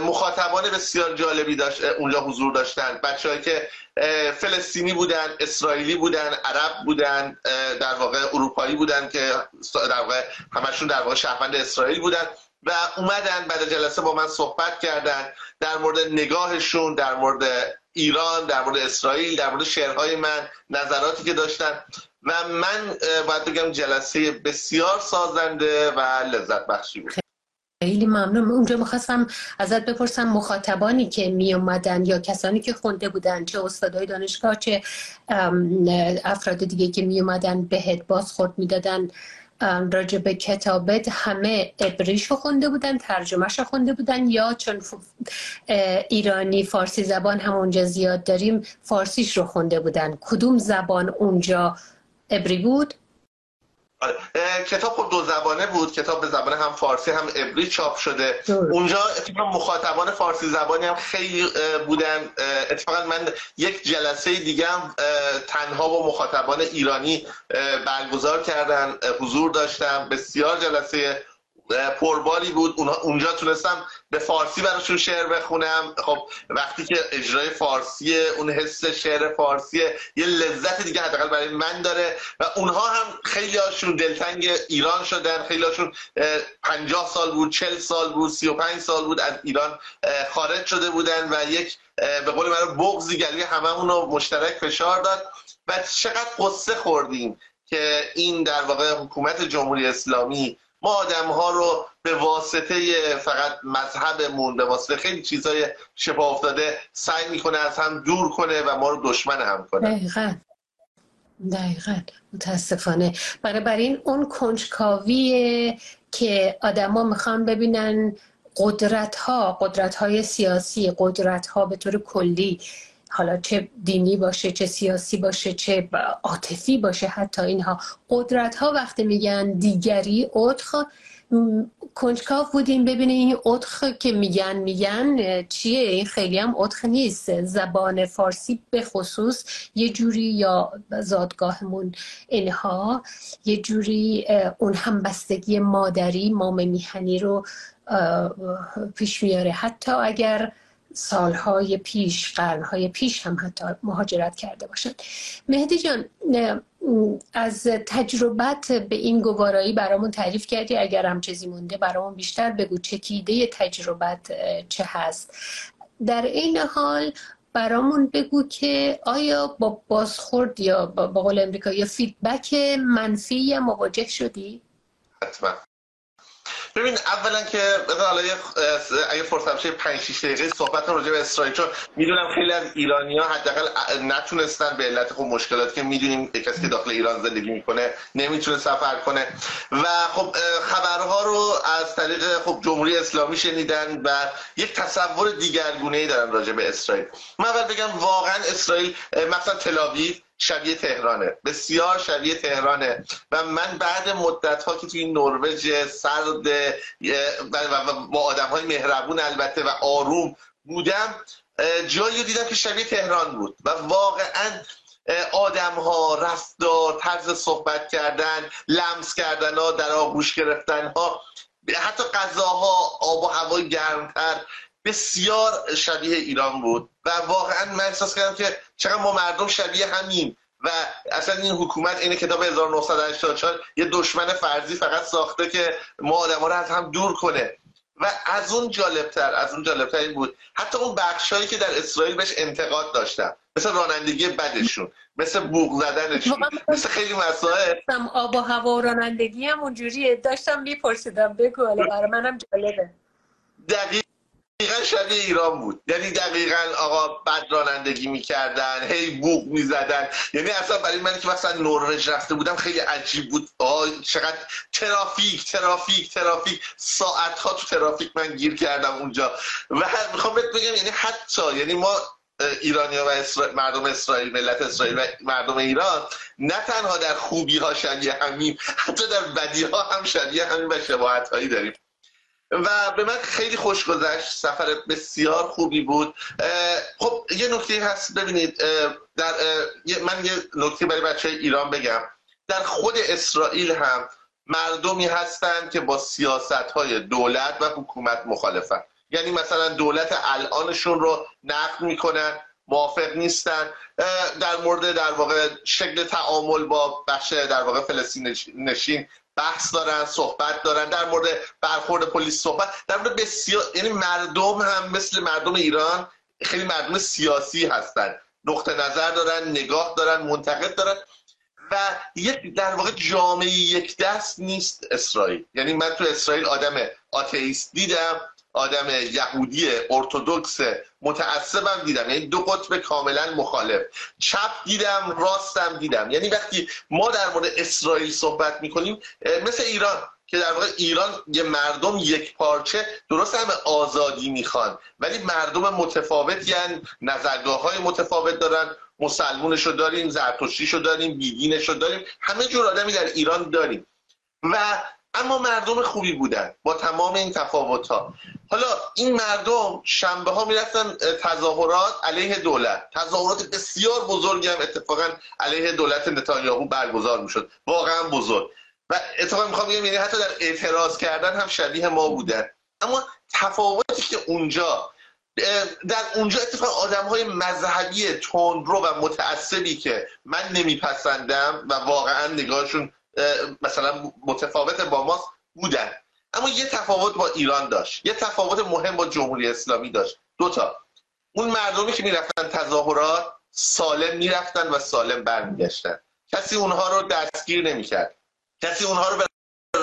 مخاطبان بسیار جالبی داشت اونجا حضور داشتن. بچههایی که فلسطینی بودن اسرائیلی بودن عرب بودن در واقع اروپایی بودن که در واقع همشون در واقع شهروند اسرائیل بودن و اومدن بعد جلسه با من صحبت کردن در مورد نگاهشون در مورد ایران در مورد اسرائیل در مورد شعرهای من نظراتی که داشتن و من باید بگم جلسه بسیار سازنده و لذت بخشی بود. خیلی ممنون اونجا می‌خواستم ازت بپرسم مخاطبانی که می اومدن یا کسانی که خونده بودن چه استادای دانشگاه چه افراد دیگه که می اومدن بهت بازخورد می‌دادن راجع به کتابت همه ابریشو خونده بودن ترجمهش خونده بودن یا چون ایرانی فارسی زبان هم اونجا زیاد داریم فارسیش رو خونده بودن کدوم زبان اونجا ابری بود؟ آره. کتاب خب دو زبانه بود. کتاب به زبان هم فارسی هم عبری چاپ شده. اونجا اتفاقا مخاطبان فارسی زبانی هم خیلی بودن. اتفاقا من یک جلسه دیگه هم تنها با مخاطبان ایرانی برگزار کردن حضور داشتم. بسیار جلسه پرباری بود. اونجا تونستم به فارسی براشون شعر بخونم. خب وقتی که اجرای فارسی اون حس شعر فارسی یه لذت دیگه حداقل برای من داره و اونها هم خیلی هاشون دلتنگ ایران شدن. خیلی هاشون 50 سال بود 40 سال بود 35 سال بود از ایران خارج شده بودن و یک به قول من بغضی گلی هممون رو مشترک فشار داد. و چقدر قصه خوردیم که این در واقع حکومت جمهوری اسلامی ما آدم ها رو به واسطه فقط مذهبمون به واسطه خیلی چیزای شبه افتاده سعی می‌کنه از هم دور کنه و ما رو دشمن هم کنه. دقیقا. دقیقا. متاسفانه. برای این اون کنجکاویه که آدما می‌خوان ببینن قدرت ها قدرت های سیاسی قدرت ها به طور کلی حالا چه دینی باشه چه سیاسی باشه چه عاطفی باشه حتی اینها. قدرت ها وقتی میگن دیگری اتخ کنجکاو بودیم ببینیم این اتخ که میگن میگن چیه؟ این خیلی هم اتخ نیست. زبان فارسی به خصوص یه جوری یا زادگاهمون اینها یه جوری اون همبستگی مادری مام میهنی رو پیش میاره. حتی اگر سالهای پیش قرنهای پیش هم حتی مهاجرت کرده باشند مهدی جان از تجربت به این گوارایی برامون تعریف کردی. اگر هم چیزی مونده برامون بیشتر بگو چکیده تجربت چه هست. در این حال برامون بگو که آیا با بازخورد یا با قول امریکا یا فیدبک منفی مواجه شدی؟ حتما. ببین اولا که حالا اگه فرصت بشه 5 6 دقیقه صحبت راجع به اسرائیل چون می‌دونم خیلی از ایرانی ها حداقل نتونستن به علت خب مشکلاتی که می‌دونیم کسی که داخل ایران زندگی می‌کنه نمی‌تونه سفر کنه. و خب خبرها رو از طریق خب جمهوری اسلامی شنیدن و یک تصور دیگرگونه ای دارن راجع به اسرائیل. من اول بگم واقعا اسرائیل مثلا تلاویو شبیه تهرانه. بسیار شبیه تهرانه. و من بعد مدت ها که توی نروژ سرد و با آدم های مهربون البته و آروم بودم جایی دیدم که شبیه تهران بود. و واقعا آدم ها رفتار طرز صحبت کردن لمس کردن ها در آغوش گرفتن ها حتی غذاها آب و هوای گرمتر بسیار شبیه ایران بود و واقعا من احساس کردم که چقدر ما مردم شبیه همین و اصلا این حکومت این کتاب 1984 یه دشمن فرضی فقط ساخته که ما آدم رو از هم دور کنه. و از اون جالبتر از اون جالبتر این بود. حتی اون بخشایی که در اسرائیل بهش انتقاد داشتن مثل رانندگی بدشون مثل بوق زدنشون مثل خیلی مسائل. آب و هوا و رانندگی هم اونجوریه. داشتم میپرسیدم بگو برای منم جالبه. دقیق دقیقا شبیه ایران بود. یعنی دقیقا آقا بد رانندگی می‌کردن هی بوق می‌زدن. یعنی اصلا برای من که مثلا نروژ رفته بودم خیلی عجیب بود. آه چقدر ترافیک ترافیک ترافیک. ساعت ها تو ترافیک من گیر کردم اونجا. و می‌خوام بهت بگم یعنی حتی یعنی ما ایرانیا و مردم اسرائیل ملت اسرائیل و مردم ایران نه تنها در خوبی ها شبیه همیم حتی در بدی ها هم شبیه همین و شباهت هایی داریم. و به من خیلی خوش گذشت. سفر بسیار خوبی بود. خب یه نکته هست ببینید در من یه نکته برای بچه ایران بگم. در خود اسرائیل هم مردمی هستند که با سیاست های دولت و حکومت مخالفن. یعنی مثلا دولت الانشون رو نقد می‌کنن موافق نیستن. در مورد در واقع شکل تعامل با بخش در واقع فلسطین نشین بحث دارن صحبت دارن در مورد برخورد پلیس صحبت در مورد بسیار یعنی مردم هم مثل مردم ایران خیلی مردم سیاسی هستن. نقطه نظر دارن نگاه دارن منتقد دارن. و یک در واقع جامعه یک دست نیست اسرائیل. یعنی من تو اسرائیل آدم آتئیست دیدم. آدم یهودی ارتودکس متعصبم دیدم. یعنی دو قطب کاملا مخالف. چپ دیدم راستم دیدم. یعنی وقتی ما در مورد اسرائیل صحبت می‌کنیم مثل ایران که در واقع ایران یه مردم یک پارچه درست همه آزادی می‌خوان. ولی مردم متفاوتی هن نظرگاه های متفاوت دارن. مسلمونش رو داریم زرتشتیش رو داریم بیدینش رو داریم. همه جور آدمی در ایران داریم. و اما مردم خوبی بودن با تمام این تفاوت ها حالا این مردم شنبه ها می‌رفتن تظاهرات علیه دولت. تظاهرات بسیار بزرگی هم اتفاقا علیه دولت نتانیاهو برگزار می‌شد. واقعا بزرگ. و اتفاقا می‌خوام بگم یعنی حتی در اعتراض کردن هم شبیه ما بودن. اما تفاوتی که اونجا در اونجا اتفاق آدم های مذهبی تندرو و متعصبی که من نمیپسندم و واقعا نگاهشون مثلا متفاوت با ما بودن. اما یه تفاوت با ایران داشت. یه تفاوت مهم با جمهوری اسلامی داشت. دوتا اون مردمی که می‌رفتن تظاهرات سالم می‌رفتن و سالم برمیگشتن. کسی اونها رو دستگیر نمی‌کرد. کسی اونها رو به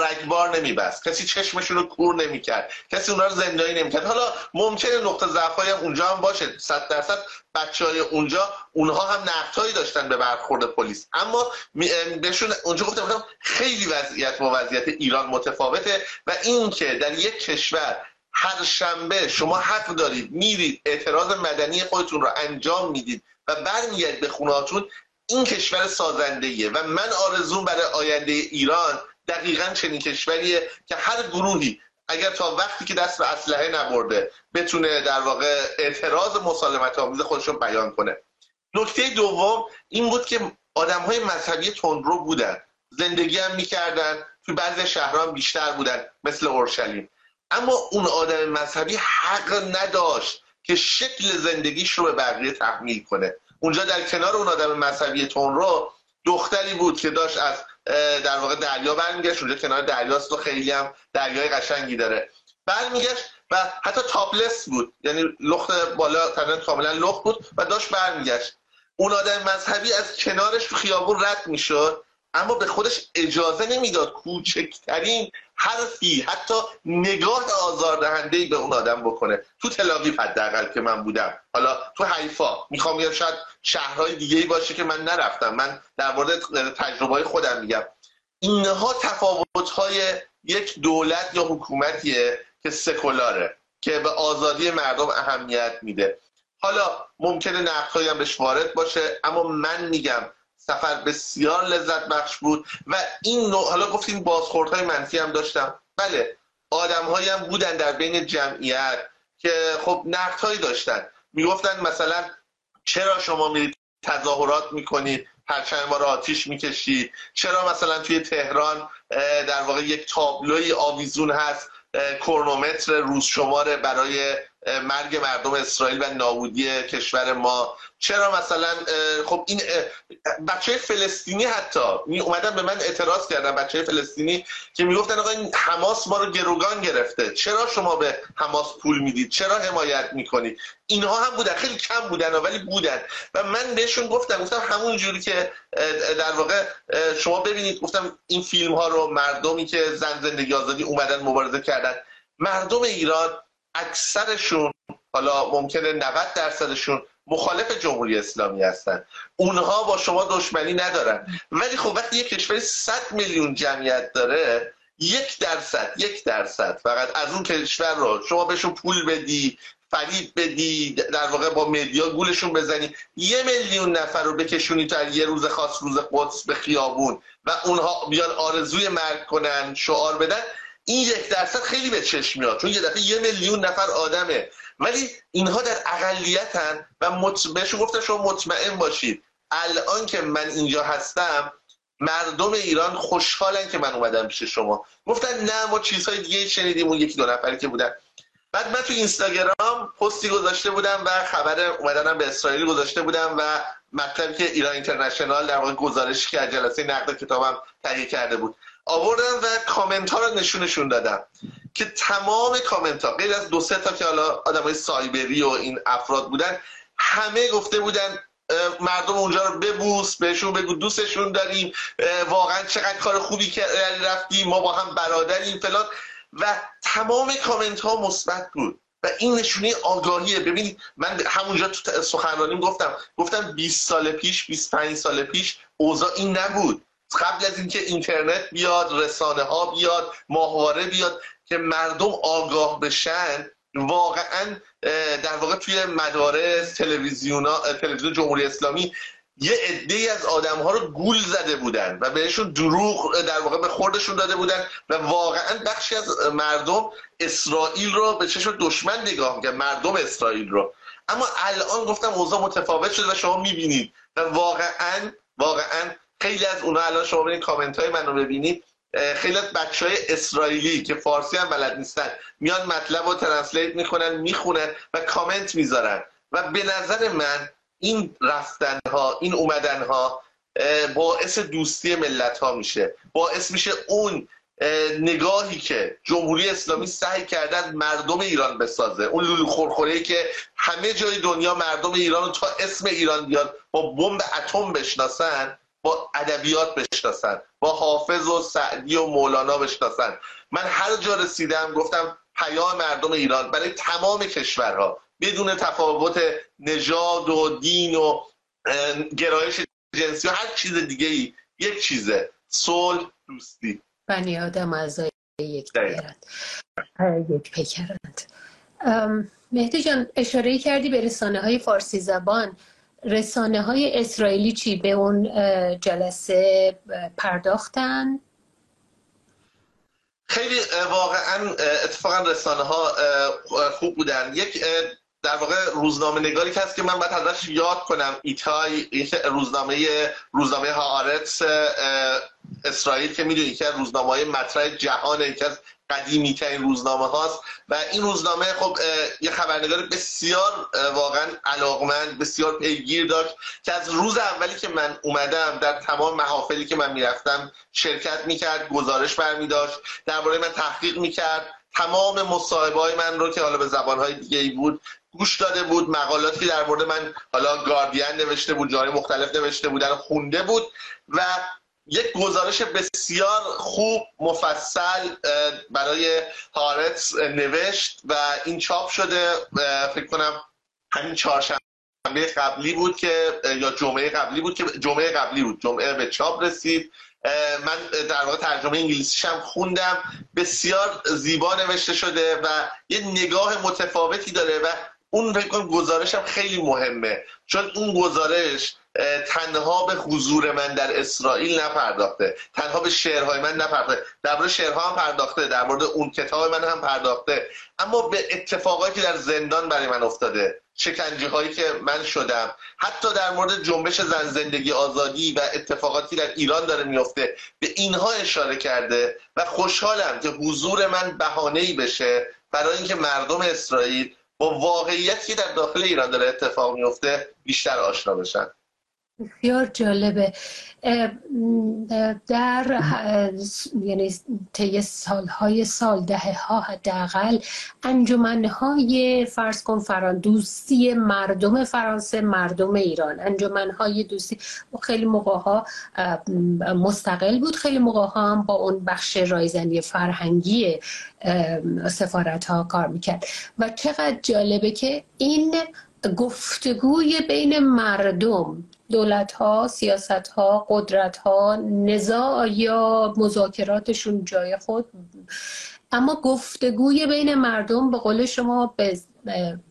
رگبار نمیبست. کسی چشمشون رو کور نمی‌کرد. کسی اونها رو زندانی نمی‌کرد. حالا ممکنه نقطه ضعف هم اونجا هم باشه. صد درصد بچه های اونجا اونها هم نقطهایی داشتن به برخورد پلیس. اما بهشون اونجا گفتم خیلی وضعیت با وضعیت ایران متفاوته و اینکه در یک کشور هر شنبه شما حق دارید میرید اعتراض مدنی خودتون رو انجام می‌دید و برمیگردید به خونهاتون این کشور سازنده و من آرزوم برای آینده ایران دقیقا چنین کشوریه که هر گروهی اگر تا وقتی که دست به اسلحه نبرده بتونه در واقع اعتراض مسالمت آمیز خودش رو بیان کنه. نکته دوم این بود که آدم های مذهبی تندرو بودن. زندگی هم می‌کردن توی بعضی شهران بیشتر بودن مثل اورشلیم. اما اون آدم مذهبی حق نداشت که شکل زندگیش رو به بقیه تحمیل کنه. اونجا در کنار اون آدم مذهبی تندرو دختری بود که داشت از در واقع دریا برمیگشت اونجا کنار دریاست و خیلی هم دریای قشنگی داره. برمیگشت و حتی تاپلس بود. یعنی لخت بالا تنن کاملا لخت بود و داشت برمیگشت. اون آدم مذهبی از کنارش تو خیابون رد می‌شد اما به خودش اجازه نمی‌داد کوچکترین حرفی حتی نگاه آزاردهنده به اون آدم بکنه. تو تلاویف حداقل که من بودم. حالا تو حیفا می‌خوام بگم شاید شهرهای دیگه ای باشه که من نرفتم. من در مورد تجربه خودم میگم. اینها تفاوت های یک دولت یا حکومتیه که سکولاره که به آزادی مردم اهمیت میده. حالا ممکنه نقدهایی هم بهش وارد باشه اما من میگم سفر بسیار لذت بخش بود و این نوع حالا گفتیم بازخوردهای منفی هم داشتم. بله آدم هم بودن در بین جمعیت که خب نقدهایی داشتن. می‌گفتن مثلا چرا شما میرید تظاهرات می‌کنید پرچم ما رو آتیش می‌کشید چرا مثلا توی تهران در واقع یک تابلوی آویزون هست؟ کرونومتر روز شماره برای مرگ مردم اسرائیل و نابودی کشور ما. چرا مثلا خب این بچه فلسطینی حتی می اومدن به من اعتراض کردن بچه فلسطینی که می‌گفتن آقا این حماس ما رو گروگان گرفته. چرا شما به حماس پول می‌دید؟ چرا حمایت می‌کنید؟ اینها هم بودن خیلی کم بودن ولی بودن. و من بهشون گفتم گفتم همون جوری که در واقع شما ببینید گفتم این فیلم ها رو مردمی که زن زندگی آزادی اومدن مبارزه کردن مردم ایران اکثرشون حالا ممکنه 90 درصدشون مخالف جمهوری اسلامی هستن. اونها با شما دشمنی ندارن. ولی خب وقتی یک کشور 100 میلیون جمعیت داره یک درصد یک درصد فقط از اون کشور رو شما بهشون پول بدی فرید بدی در واقع با مدیا گولشون بزنی یه میلیون نفر رو بکشونی تا یه روز خاص روز قدس به خیابون و اونها بیان آرزوی مرگ کنن شعار بدن. این یک درصد خیلی به چشم میاد چون یه دفعه یه میلیون نفر آدمه. ولی اینها در اقلیتن و مط... بهشون گفتم شما مطمئن باشید. الان که من اینجا هستم مردم ایران خوشحالن که من اومدم پیش شما. گفتن نه ما چیزهای دیگه شنیدیم اون یکی دو نفری که بودن. بعد من تو اینستاگرام پستی گذاشته بودم و خبر اومدنم به اسرائیل گذاشته بودم و مطلبی که ایران اینترنشنال در واقع گزارشی که از جلسه نقد کتابم تهیه کرده بود. آوردم و کامنت ها رو نشونشون دادم که تمام کامنت ها غیر از دو سه تا که حالا آدمای سایبری و این افراد بودن همه گفته بودن مردم اونجا رو ببوس بهشون بگو دوستشون داریم واقعا چقدر کار خوبی که رفتیم ما با هم برادریم فلان. و تمام کامنت ها مثبت بود. و این نشونه آگاهیه. ببینید من همونجا تو سخنرانیم گفتم گفتم 20 سال پیش 25 سال پیش اوضاع این نبود. قبل از اینکه اینترنت بیاد رسانه ها بیاد ماهواره بیاد که مردم آگاه بشن واقعا در واقع توی مدارس تلویزیون تلویزیون جمهوری اسلامی یه عده از آدم ها رو گول زده بودن و بهشون دروغ در واقع به خوردشون داده بودن و واقعا بخشی از مردم اسرائیل رو به چشم دشمن نگاه می‌کرد مردم اسرائیل رو. اما الان گفتم اوضاع متفاوت شده و شما می‌بینید. و واقعا واقعا خیلی از اونها الان شما ببینید کامنت های من رو ببینید خیلی از بچه اسرائیلی که فارسی هم بلد نیستن میان مطلب رو ترنسلیت می‌کنن می‌خونن و کامنت می‌ذارن. و به نظر من این رفتن ها این اومدن ها باعث دوستی ملت ها میشه. باعث میشه اون نگاهی که جمهوری اسلامی سعی کرده از مردم ایران بسازه. اون لولو خورخوره که همه جای دنیا مردم ایران رو تا اسم ایران بیاد با بمب اتم بشناسن. با ادبیات بشناسن با حافظ و سعدی و مولانا بشناسن. من هر جا رسیدم گفتم پیام مردم ایران برای تمام کشورها بدون تفاوت نژاد و دین و گرایش جنسی و هر چیز دیگه ای یک چیزه صلح دوستی. بنی آدم اعضای یک یک پیکرند. مهدی جان اشاره کردی به رسانه های فارسی زبان. رسانه های اسرائیلی چی؟ به اون جلسه پرداختن؟ خیلی واقعا اتفاقا رسانه ها خوب بودن. یک در واقع روزنامه نگاری که هست که من باید ازش یاد کنم. ایتای روزنامه روزنامه هارتس اسرائیل که می‌دونی که روزنامه های مطرح جهان یکی از قدیمی ترین روزنامه هاست. و این روزنامه خب یه خبرنگار بسیار واقعا علاقمند بسیار پیگیر داشت که از روز اولی که من اومدم در تمام محافلی که من می‌رفتم شرکت می‌کرد گزارش برمی داشت درباره من تحقیق می‌کرد. تمام مصاحبه های من رو که حالا به زبان های دیگه ای بود گوش داده بود. مقالاتی در مورد من حالا گاردین نوشته بود جای مختلف نوشته بودن خونده بود. و یک گزارش بسیار خوب مفصل برای هارتس نوشت و این چاپ شده. فکر کنم همین چهارشنبه قبلی بود که یا جمعه قبلی بود که جمعه قبلی بود جمعه به چاپ رسید. من در واقع ترجمه انگلیسیش هم خوندم. بسیار زیبا نوشته شده و یه نگاه متفاوتی داره و اون فکر کنم گزارش هم خیلی مهمه. چون اون گزارش تنها به حضور من در اسرائیل نپرداخته. تنها به شعرهای من نپرداخته. در مورد شعرها هم پرداخته. در مورد اون کتاب من هم پرداخته. اما به اتفاقاتی که در زندان برای من افتاده شکنجه هایی که من شدم حتی در مورد جنبش زن زندگی آزادی و اتفاقاتی در ایران داره میفته به اینها اشاره کرده و خوشحالم که حضور من بهانه ای بشه برای اینکه مردم اسرائیل با واقعیتی در داخل ایران داره اتفاق میفته بیشتر آشنا بشن. بسیار جالبه. در یعنی طی سالهای سال دهه ها حداقل انجمنهای فرض کن فران دوستی مردم فرانسه مردم ایران انجمنهای دوستی. خیلی موقع ها مستقل بود. خیلی موقع ها هم با اون بخش رایزنی فرهنگی سفارت ها کار می‌کرد. و چقدر جالبه که این گفتگوی بین مردم دولت ها سیاست ها قدرت ها نزاع یا مذاکراتشون جای خود. اما گفتگوی بین مردم به قول شما به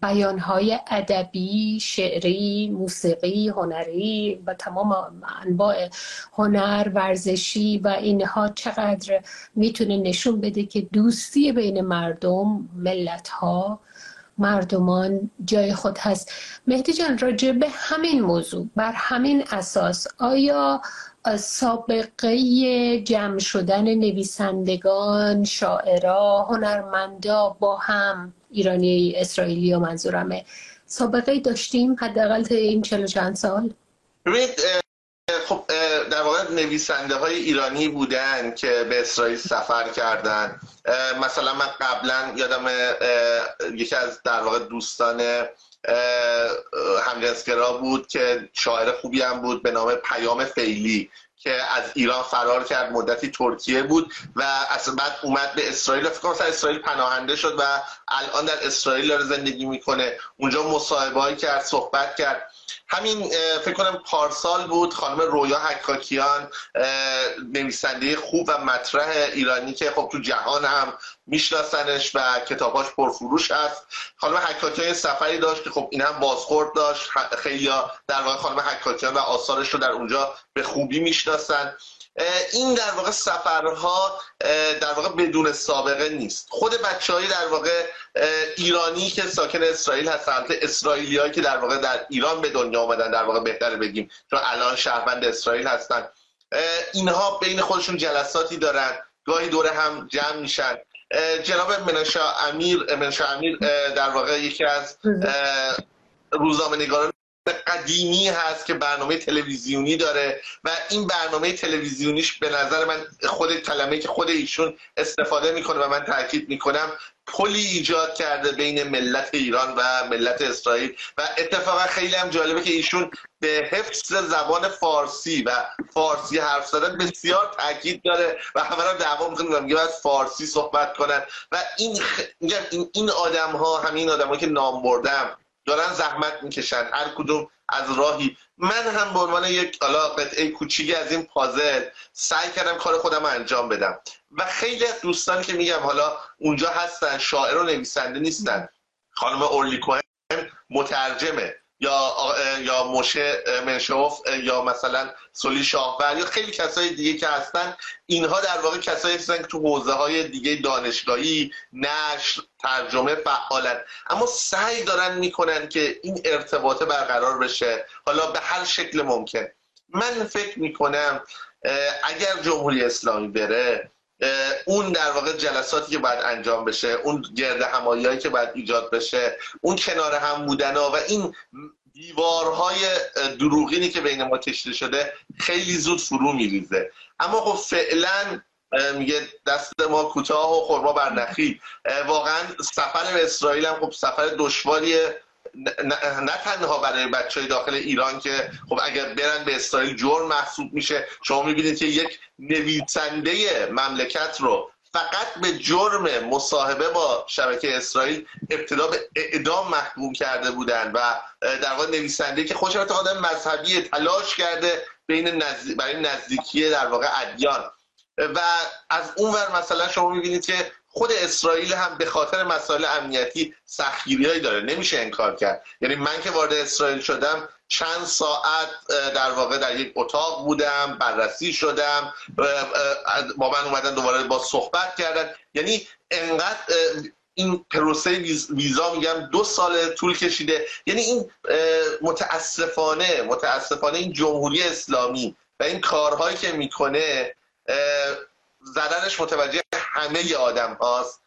بیانهای ادبی، شعری، موسیقی، هنری و تمام انواع هنر، ورزشی و اینها چقدر می‌تونه نشون بده که دوستی بین مردم، ملت ها مردمان جای خود هست. مهدی جان راجع به همین موضوع بر همین اساس آیا سابقه جمع شدن نویسندگان شاعرا هنرمندا با هم ایرانی اسرائیلی و منظورمه سابقه داشتیم حداقل این چلو چند سال؟ خب در واقع نویسنده های ایرانی بودن که به اسرائیل سفر کردن. مثلا من قبلا یادم یکی از در واقع دوستان همجنسگرا بود که شاعر خوبی هم بود به نام پیام فیلی که از ایران فرار کرد مدتی ترکیه بود و اصلا بعد اومد به اسرائیل. فکر کنم اسرائیل پناهنده شد و الان در اسرائیل داره زندگی می‌کنه. اونجا مصاحبه کرد صحبت کرد. همین فکر کنم پارسال بود خانم رویا حکاکیان نویسنده خوب و مطرح ایرانی که خب تو جهان هم میشناسنش و کتاباش پرفروش هست. خانم حکاکیان سفری داشت که خب این هم بازخورد داشت. خیلی در واقع خانم حکاکیان و آثارش رو در اونجا به خوبی می‌شناسن. این در واقع سفرها در واقع بدون سابقه نیست. خود بچه های در واقع ایرانی که ساکن اسرائیل هستن اسرائیلی که در واقع در ایران به دنیا آمدن در واقع بهتر بگیم چون الان شهروند اسرائیل هستن. اینها بین خودشون جلساتی دارن گاهی دوره هم جمع میشن. جناب منشا امیر منشا امیر در واقع یکی از روزنامه نگاران قدیمی هست که برنامه تلویزیونی داره و این برنامه تلویزیونیش به نظر من خود کلمه که خود ایشون استفاده می‌کنه و من تاکید می‌کنم پلی ایجاد کرده بین ملت ایران و ملت اسرائیل. و اتفاقا خیلی هم جالبه که ایشون به حفظ زبان فارسی و فارسی حرف زدن بسیار تاکید داره و همه دعوا می‌کنه میگه باید فارسی صحبت کنن. و این خ... این, این آدم ها همین آدم که نام بردم دارن زحمت می‌کشن. هر کدوم از راهی. من هم به عنوان یک حالا قطعه کوچیکی از این پازل سعی کردم کار خودم انجام بدم. و خیلی از دوستانی که میگم حالا اونجا هستن شاعر و نویسنده نیستن. خانم اورلی کوهن مترجمه. یا یا موشه منشوف یا مثلا سولی شاهور یا خیلی کسای دیگه که هستن اینها در واقع کسایی هستن که تو حوزه های دیگه دانشگاهی نشر ترجمه فعالن. اما سعی دارن می‌کنن که این ارتباطه برقرار بشه. حالا به هر شکل ممکن. من فکر می‌کنم اگر جمهوری اسلامی بره اون در واقع جلساتی که باید انجام بشه اون گرد همایی که باید ایجاد بشه اون کنار هم بودن و این دیوارهای دروغینی که بین ما کشیده شده خیلی زود فرو میریزه. اما خب فعلا میگه دست ما کوتاه و خورما بر نخی واقعا سفر به اسرائیل هم خب سفر دشواریه. نه تنها برای بچه های داخل ایران که خب اگر برن به اسرائیل جرم محسوب میشه شما می‌بینید که یک نویسنده مملکت رو فقط به جرم مصاحبه با شبکه اسرائیل ابتدا به اعدام محکوم کرده بودن و در واقع نویسنده که خوش اعتقاد مذهبی تلاش کرده بین برای نزدیکی در واقع ادیان. و از اون ور مثلا شما می‌بینید که خود اسرائیل هم به خاطر مسائل امنیتی سختگیری داره نمیشه انکار کرد. یعنی من که وارد اسرائیل شدم چند ساعت در واقع در یک اتاق بودم بررسی شدم با من اومدن دوباره با صحبت کردن. یعنی انقدر این پروسه ویزا میگم دو سال طول کشیده. یعنی این متاسفانه متاسفانه این جمهوری اسلامی و این کارهایی که می‌کنه زدنش متوجه همه آدم هاست.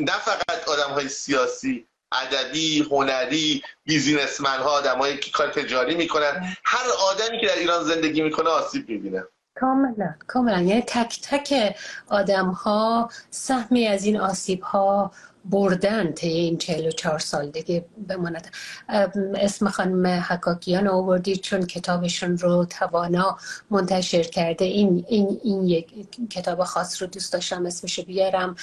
نه فقط آدم های سیاسی ادبی هنری بیزینسمن ها آدمایی که کار تجاری می‌کنن. هر آدمی که در ایران زندگی می‌کنه آسیب می‌بینه. کاملا کاملا. یعنی تک تک آدم ها سهمی از این آسیب ها بردن طی این 44 سال. دیگه بماند. اسم خانم حکاکیان آوردی چون کتابشون رو توانا منتشر کرده. این, این, این یک کتاب خاص رو دوست داشتم اسمش بیارم.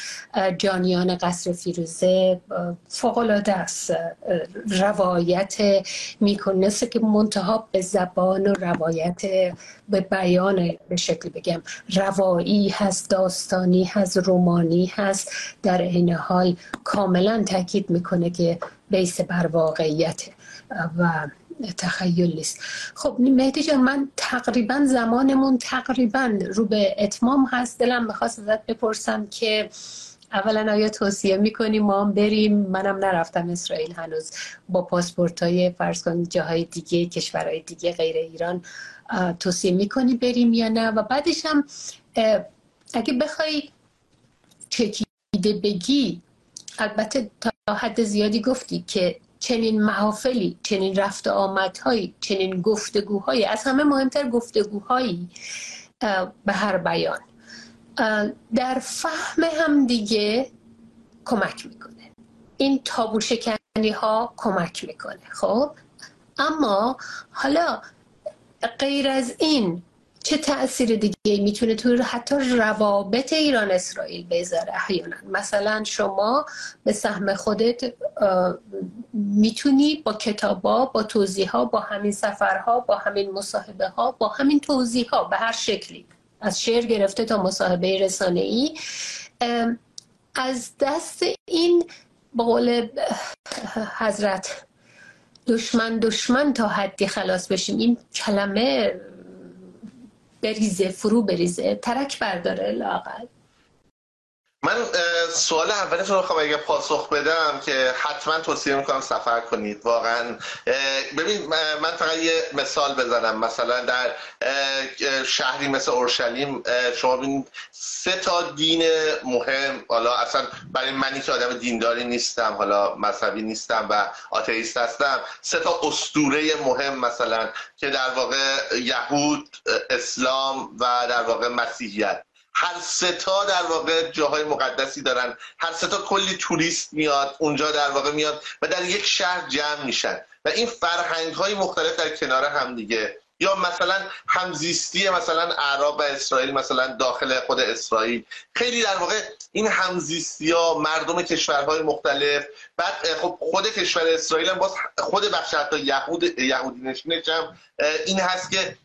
جانیان قصر فیروزه. فوقلاده است. روایت می‌کنه. که منتها به زبان و روایت به بیان به شکل بگم. روایی هست داستانی هست رومانی هست. در این حال کاملا تاکید می‌کنه که بیس بر واقعیت و تخیل نیست. خب مهدی جان من تقریبا زمانمون تقریبا رو به اتمام هست. دلم می‌خواست ازت بپرسم که اولا آیا توصیه می‌کنیم ما هم بریم؟ منم نرفتم اسرائیل هنوز با پاسپورت های فرض کن جاهای دیگه کشورهای دیگه غیر ایران. توصیه می‌کنی بریم یا نه؟ و بعدش هم اگه بخوای چکیده بگی البته تا حد زیادی گفتی که چنین محافلی چنین رفت آمدهایی چنین گفتگوهایی از همه مهمتر گفتگوهایی به هر بیان. در فهم هم دیگه کمک می‌کنه. این تابو شکنی ها کمک می‌کنه خب؟ اما حالا غیر از این چه تاثیر دیگه می‌تونه تو حتی روابط ایران اسرائیل بذاره احیانا؟ مثلا شما به سهم خودت می‌تونی با کتابا با توضیح با همین سفرها با همین مصاحبه ها با همین توضیح به هر شکلی از شعر گرفته تا مصاحبه رسانه ای از دست این به قول حضرت دشمن دشمن تا حدی خلاص بشیم. این کلمه بریزه فرو بریزه ترک برداره لاقل من سوال اولش رو بخوام اگه پاسخ بدم که حتما توصیه می‌کنم سفر کنید واقعا. ببین من فقط یه مثال بزنم. مثلا در شهری مثل اورشلیم شما ببینید سه تا دین مهم. حالا اصلا برای منی که آدم دینداری نیستم حالا مذهبی نیستم و آتئیست هستم. سه تا اسطوره مهم مثلا که در واقع یهود اسلام و در واقع مسیحیت. هر ستا در واقع جاهای مقدسی دارن. هر ستا کلی توریست میاد اونجا در واقع میاد و در یک شهر جمع میشن. و این فرهنگ های مختلف در کنار هم دیگه. یا مثلا همزیستی مثلا عرب و اسرائیل مثلا داخل خود اسرائیل. خیلی در واقع این همزیستی ها مردم کشورهای مختلف. بعد خب خود کشور اسرائیل هم باز خود بخش حتی یهود یهودی نشینش هم این هست که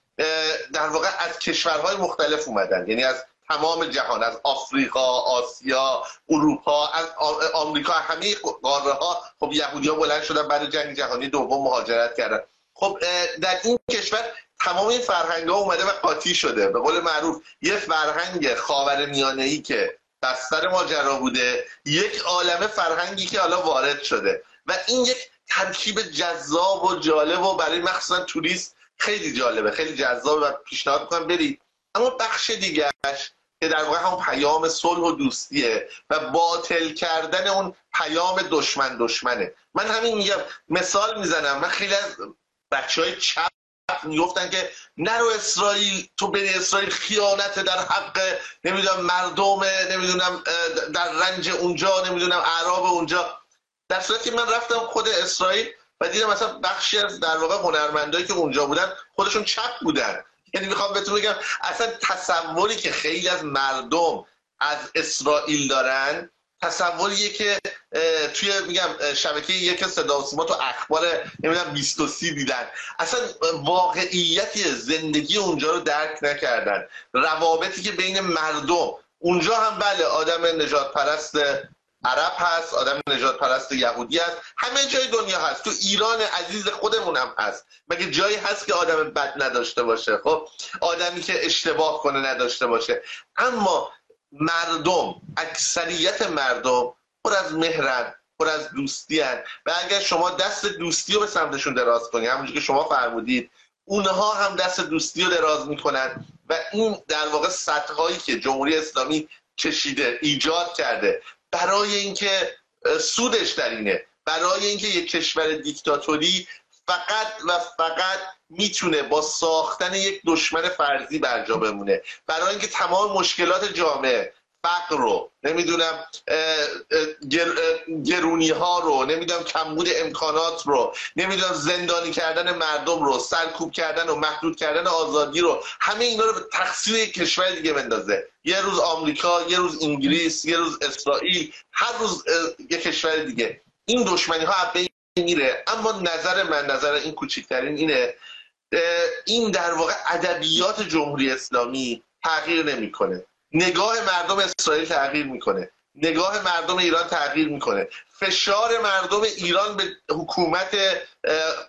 در واقع از کشورهای مختلف اومدن. یعنی از تمام جهان از آفریقا آسیا اروپا از آمریکا همه قاره ها خب یهودی ها بلند شدن بعد جنگ جهانی دوم مهاجرت کردن. خب در این کشور تمام این فرهنگ ها اومده و قاطی شده. به قول معروف یه فرهنگ خاور ای که بستر ماجرا بوده یک عالمه فرهنگی که حالا وارد شده. و این یک ترکیب جذاب و جالب و برای مخصوصا توریست خیلی جالبه. خیلی جذاب و پیشنهاد می‌کنم برید اما بخش دیگرش که در واقع همون پیام صلح و دوستیه و باطل کردن اون پیام دشمن دشمنه. من همین میگم مثال می‌زنم. من خیلی از بچه های چپ می‌گفتن که نرو اسرائیل تو بین اسرائیل خیانت در حق نمی‌دونم مردم نمی‌دونم در رنج اونجا نمی‌دونم اعراب اونجا. در صورتی من رفتم خود اسرائیل و دیدم مثلا بخشی از در واقع هنرمندایی که اونجا بودن خودشون چپ بودن. یعنی می‌خوام بهتون بگم اصلا تصوری که خیلی از مردم از اسرائیل دارن تصوریه که توی میگم شبکه یک صدا سیما تو اخبار نمی‌دونم 23 دیدن. اصلا واقعیتی زندگی اونجا رو درک نکردن. روابطی که بین مردم اونجا هم بله آدم نجات پرست عرب هست آدم نجات پرست یهودی هست. همه جای دنیا هست. تو ایران عزیز خودمون هم هست. مگه جایی هست که آدم بد نداشته باشه؟ خب آدمی که اشتباه کنه نداشته باشه. اما مردم اکثریت مردم پر از مهرن پر از دوستی هن. و اگر شما دست دوستی رو به سمتشون دراز کنی همونجور که شما فرمودید اونها هم دست دوستی رو دراز می‌کنن و این در واقع سطح هایی که جمهوری اسلامی چشیده ایجاد کرده. برای اینکه سودش در اینه. برای اینکه یک کشور دیکتاتوری فقط و فقط می‌تونه با ساختن یک دشمن فرضی برجا بمونه. برای اینکه تمام مشکلات جامعه فقر رو نمی‌دونم گرونی ها رو نمی‌دونم کمبود امکانات رو نمی‌دونم زندانی کردن مردم رو سرکوب کردن و محدود کردن آزادی رو همه اینا رو به تقصیر یک کشور دیگه بندازه. یه روز آمریکا یه روز انگلیس یه روز اسرائیل هر روز یه کشور دیگه. این دشمنی ها میره. اما نظر من نظر این کوچکترین اینه این در واقع ادبیات جمهوری اسلامی تغییر نمی‌کنه. نگاه مردم اسرائیل تغییر می‌کنه. نگاه مردم ایران تغییر می‌کنه. فشار مردم ایران به حکومت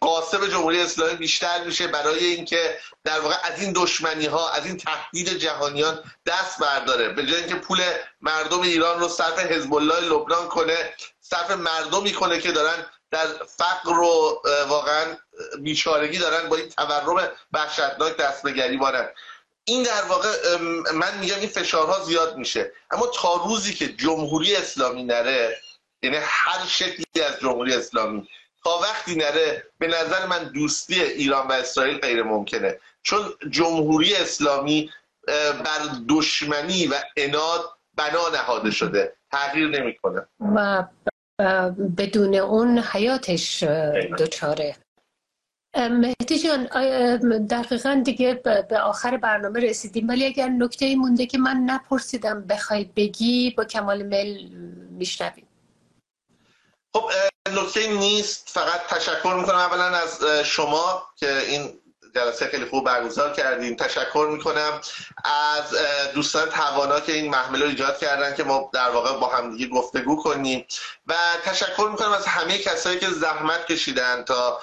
قاسم جمهوری اسلامی بیشتر میشه برای اینکه در واقع از این دشمنی ها از این تهدید جهانیان دست برداره. به جای اینکه پول مردم ایران رو صرف حزب الله لبنان کنه صرف مردمی کنه که دارن در فقر و واقعا بیچارگی دارن با این تورم وحشتناک دست به گریبانن این در واقع من میگم این فشارها زیاد میشه. اما تا روزی که جمهوری اسلامی نره یعنی هر شکلی از جمهوری اسلامی تا وقتی نره به نظر من دوستی ایران و اسرائیل غیر ممکنه. چون جمهوری اسلامی بر دشمنی و اناد بنا نهاده شده. تغییر نمی‌کنه. و بدون اون حیاتش دچاره مهدی جان دقیقا دیگه به آخر برنامه رسیدیم. ولی اگر نکته مونده که من نپرسیدم بخوای بگی با کمال میل میشنویم. خب نکته نیست. فقط تشکر می‌کنم اولا از شما که این جلسه خیلی خوب برگزار کردیم. تشکر می‌کنم از دوستان توانا که این محمله رو ایجاد کردن که ما در واقع با همدیگه گفتگو کنیم. و تشکر می‌کنم از همه کسایی که زحمت کشیدن تا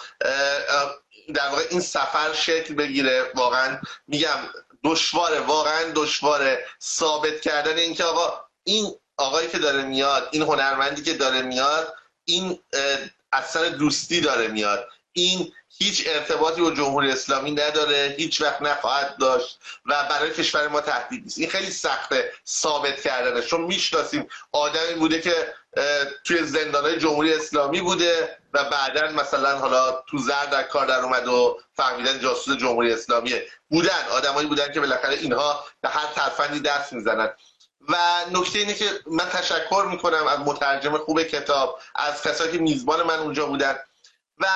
در واقع این سفر شکل بگیره. واقعا میگم دشواره واقعا دشواره ثابت کردن اینکه آقا این آقایی که داره میاد این هنرمندی که داره میاد این اثر دوستی داره میاد. این هیچ ارتباطی با جمهوری اسلامی نداره هیچ وقت نخواهد داشت و برای کشور ما تهدید نیست. این خیلی سخته ثابت کردنه چون می‌شناسیم آدمی بوده که توی زندانهای جمهوری اسلامی بوده و بعدا مثلا حالا تو زرد در کار در اومد و فهمیدن جاسوس جمهوری اسلامیه. بودن آدمایی بودن که بالاخره اینها به هر ترفندی دست می‌زنن. و نکته اینه که من تشکر می‌کنم از مترجم خوب کتاب از کسایی که میزبان من اونجا بودن. و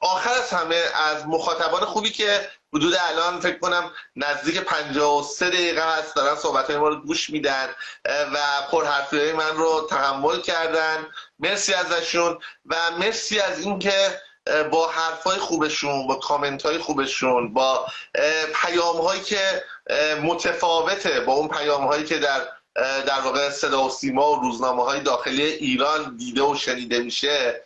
آخر از همه از مخاطبان خوبی که حدود الان فکر کنم نزدیک 53 دقیقه هست دارن صحبت ما رو گوش میدن و پرحرفی من رو تحمل کردن. مرسی ازشون و مرسی از اینکه با حرفای خوبشون با کامنت های خوبشون با پیام هایی که متفاوته با اون پیام هایی که در در واقع صدا و سیما و روزنامه های داخلی ایران دیده و شنیده میشه.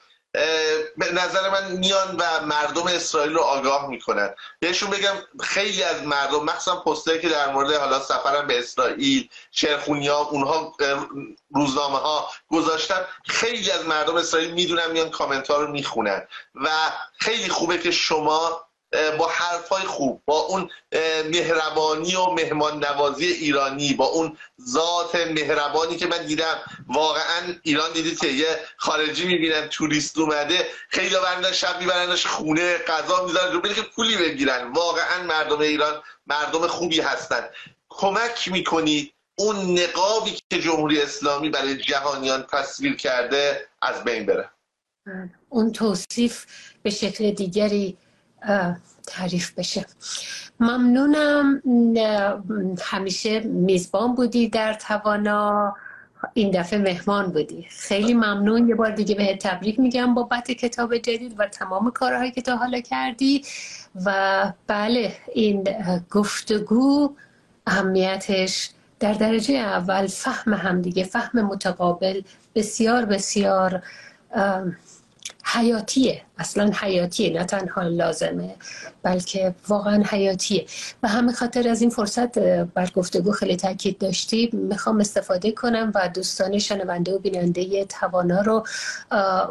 به نظر من میان و مردم اسرائیل رو آگاه می‌کنن. بهشون بگم خیلی از مردم مخصوصا پستایی که در مورد حالا سفرم به اسرائیل شرخونی ها اونها روزنامه ها گذاشتن خیلی از مردم اسرائیل می‌دونن میان کامنت ها رو می‌خونن. و خیلی خوبه که شما با حرفای خوب با اون مهربانی و مهمان نوازی ایرانی با اون ذات مهربانی که من دیدم. واقعا ایران دیدید که یه خارجی می‌بینن توریست اومده خیلی برندن شب میبرنش خونه غذا می‌ذارن رو که پولی بگیرن. واقعا مردم ایران مردم خوبی هستن. کمک می‌کنید اون نقابی که جمهوری اسلامی برای جهانیان تصویر کرده از بین بره. اون توصیف به شکل دیگری تعریف بشه. ممنونم. همیشه میزبان بودی در توانا. این دفعه مهمان بودی. خیلی ممنون. یه بار دیگه بهت تبریک میگم بابت کتاب جدید و تمام کارهایی که تا حالا کردی. و بله این گفتگو اهمیتش در درجه اول فهم همدیگه فهم متقابل بسیار بسیار حیاتیه. اصلا حیاتیه نه تنها لازمه بلکه واقعا حیاتیه. و همه خاطر از این فرصت بر گفتگو خیلی تاکید داشتی می‌خوام استفاده کنم و دوستان شنونده و بیننده توانا رو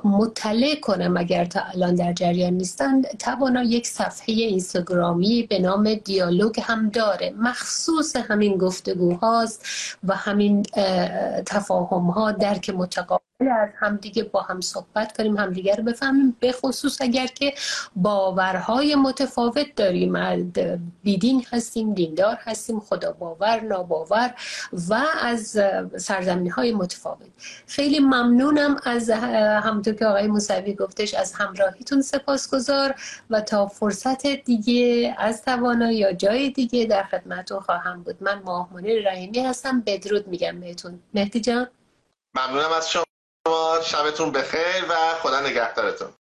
مطلع کنم اگر تا الان در جریان نیستن توانا یک صفحه اینستاگرامی به نام دیالوگ هم داره. مخصوص همین گفتگو هاست و همین تفاهم ها درک متقابل از همدیگه با هم صحبت کنیم همدیگه رو بفهمیم. به خصوص اگر که باورهای متفاوت داریم. بیدین هستیم دیندار هستیم خدا باور ناباور و از سرزمین های متفاوت. خیلی ممنونم از همونطور که آقای موسوی گفتش از همراهیتون سپاسگزار و تا فرصت دیگه از توانا یا جای دیگه در خدمتون خواهم بود. من ماه رحیمی هستم. بدرود میگم بهتون. مهدی جان. ممنونم از شما. شبتون بخیر و خدا نگهدارتون.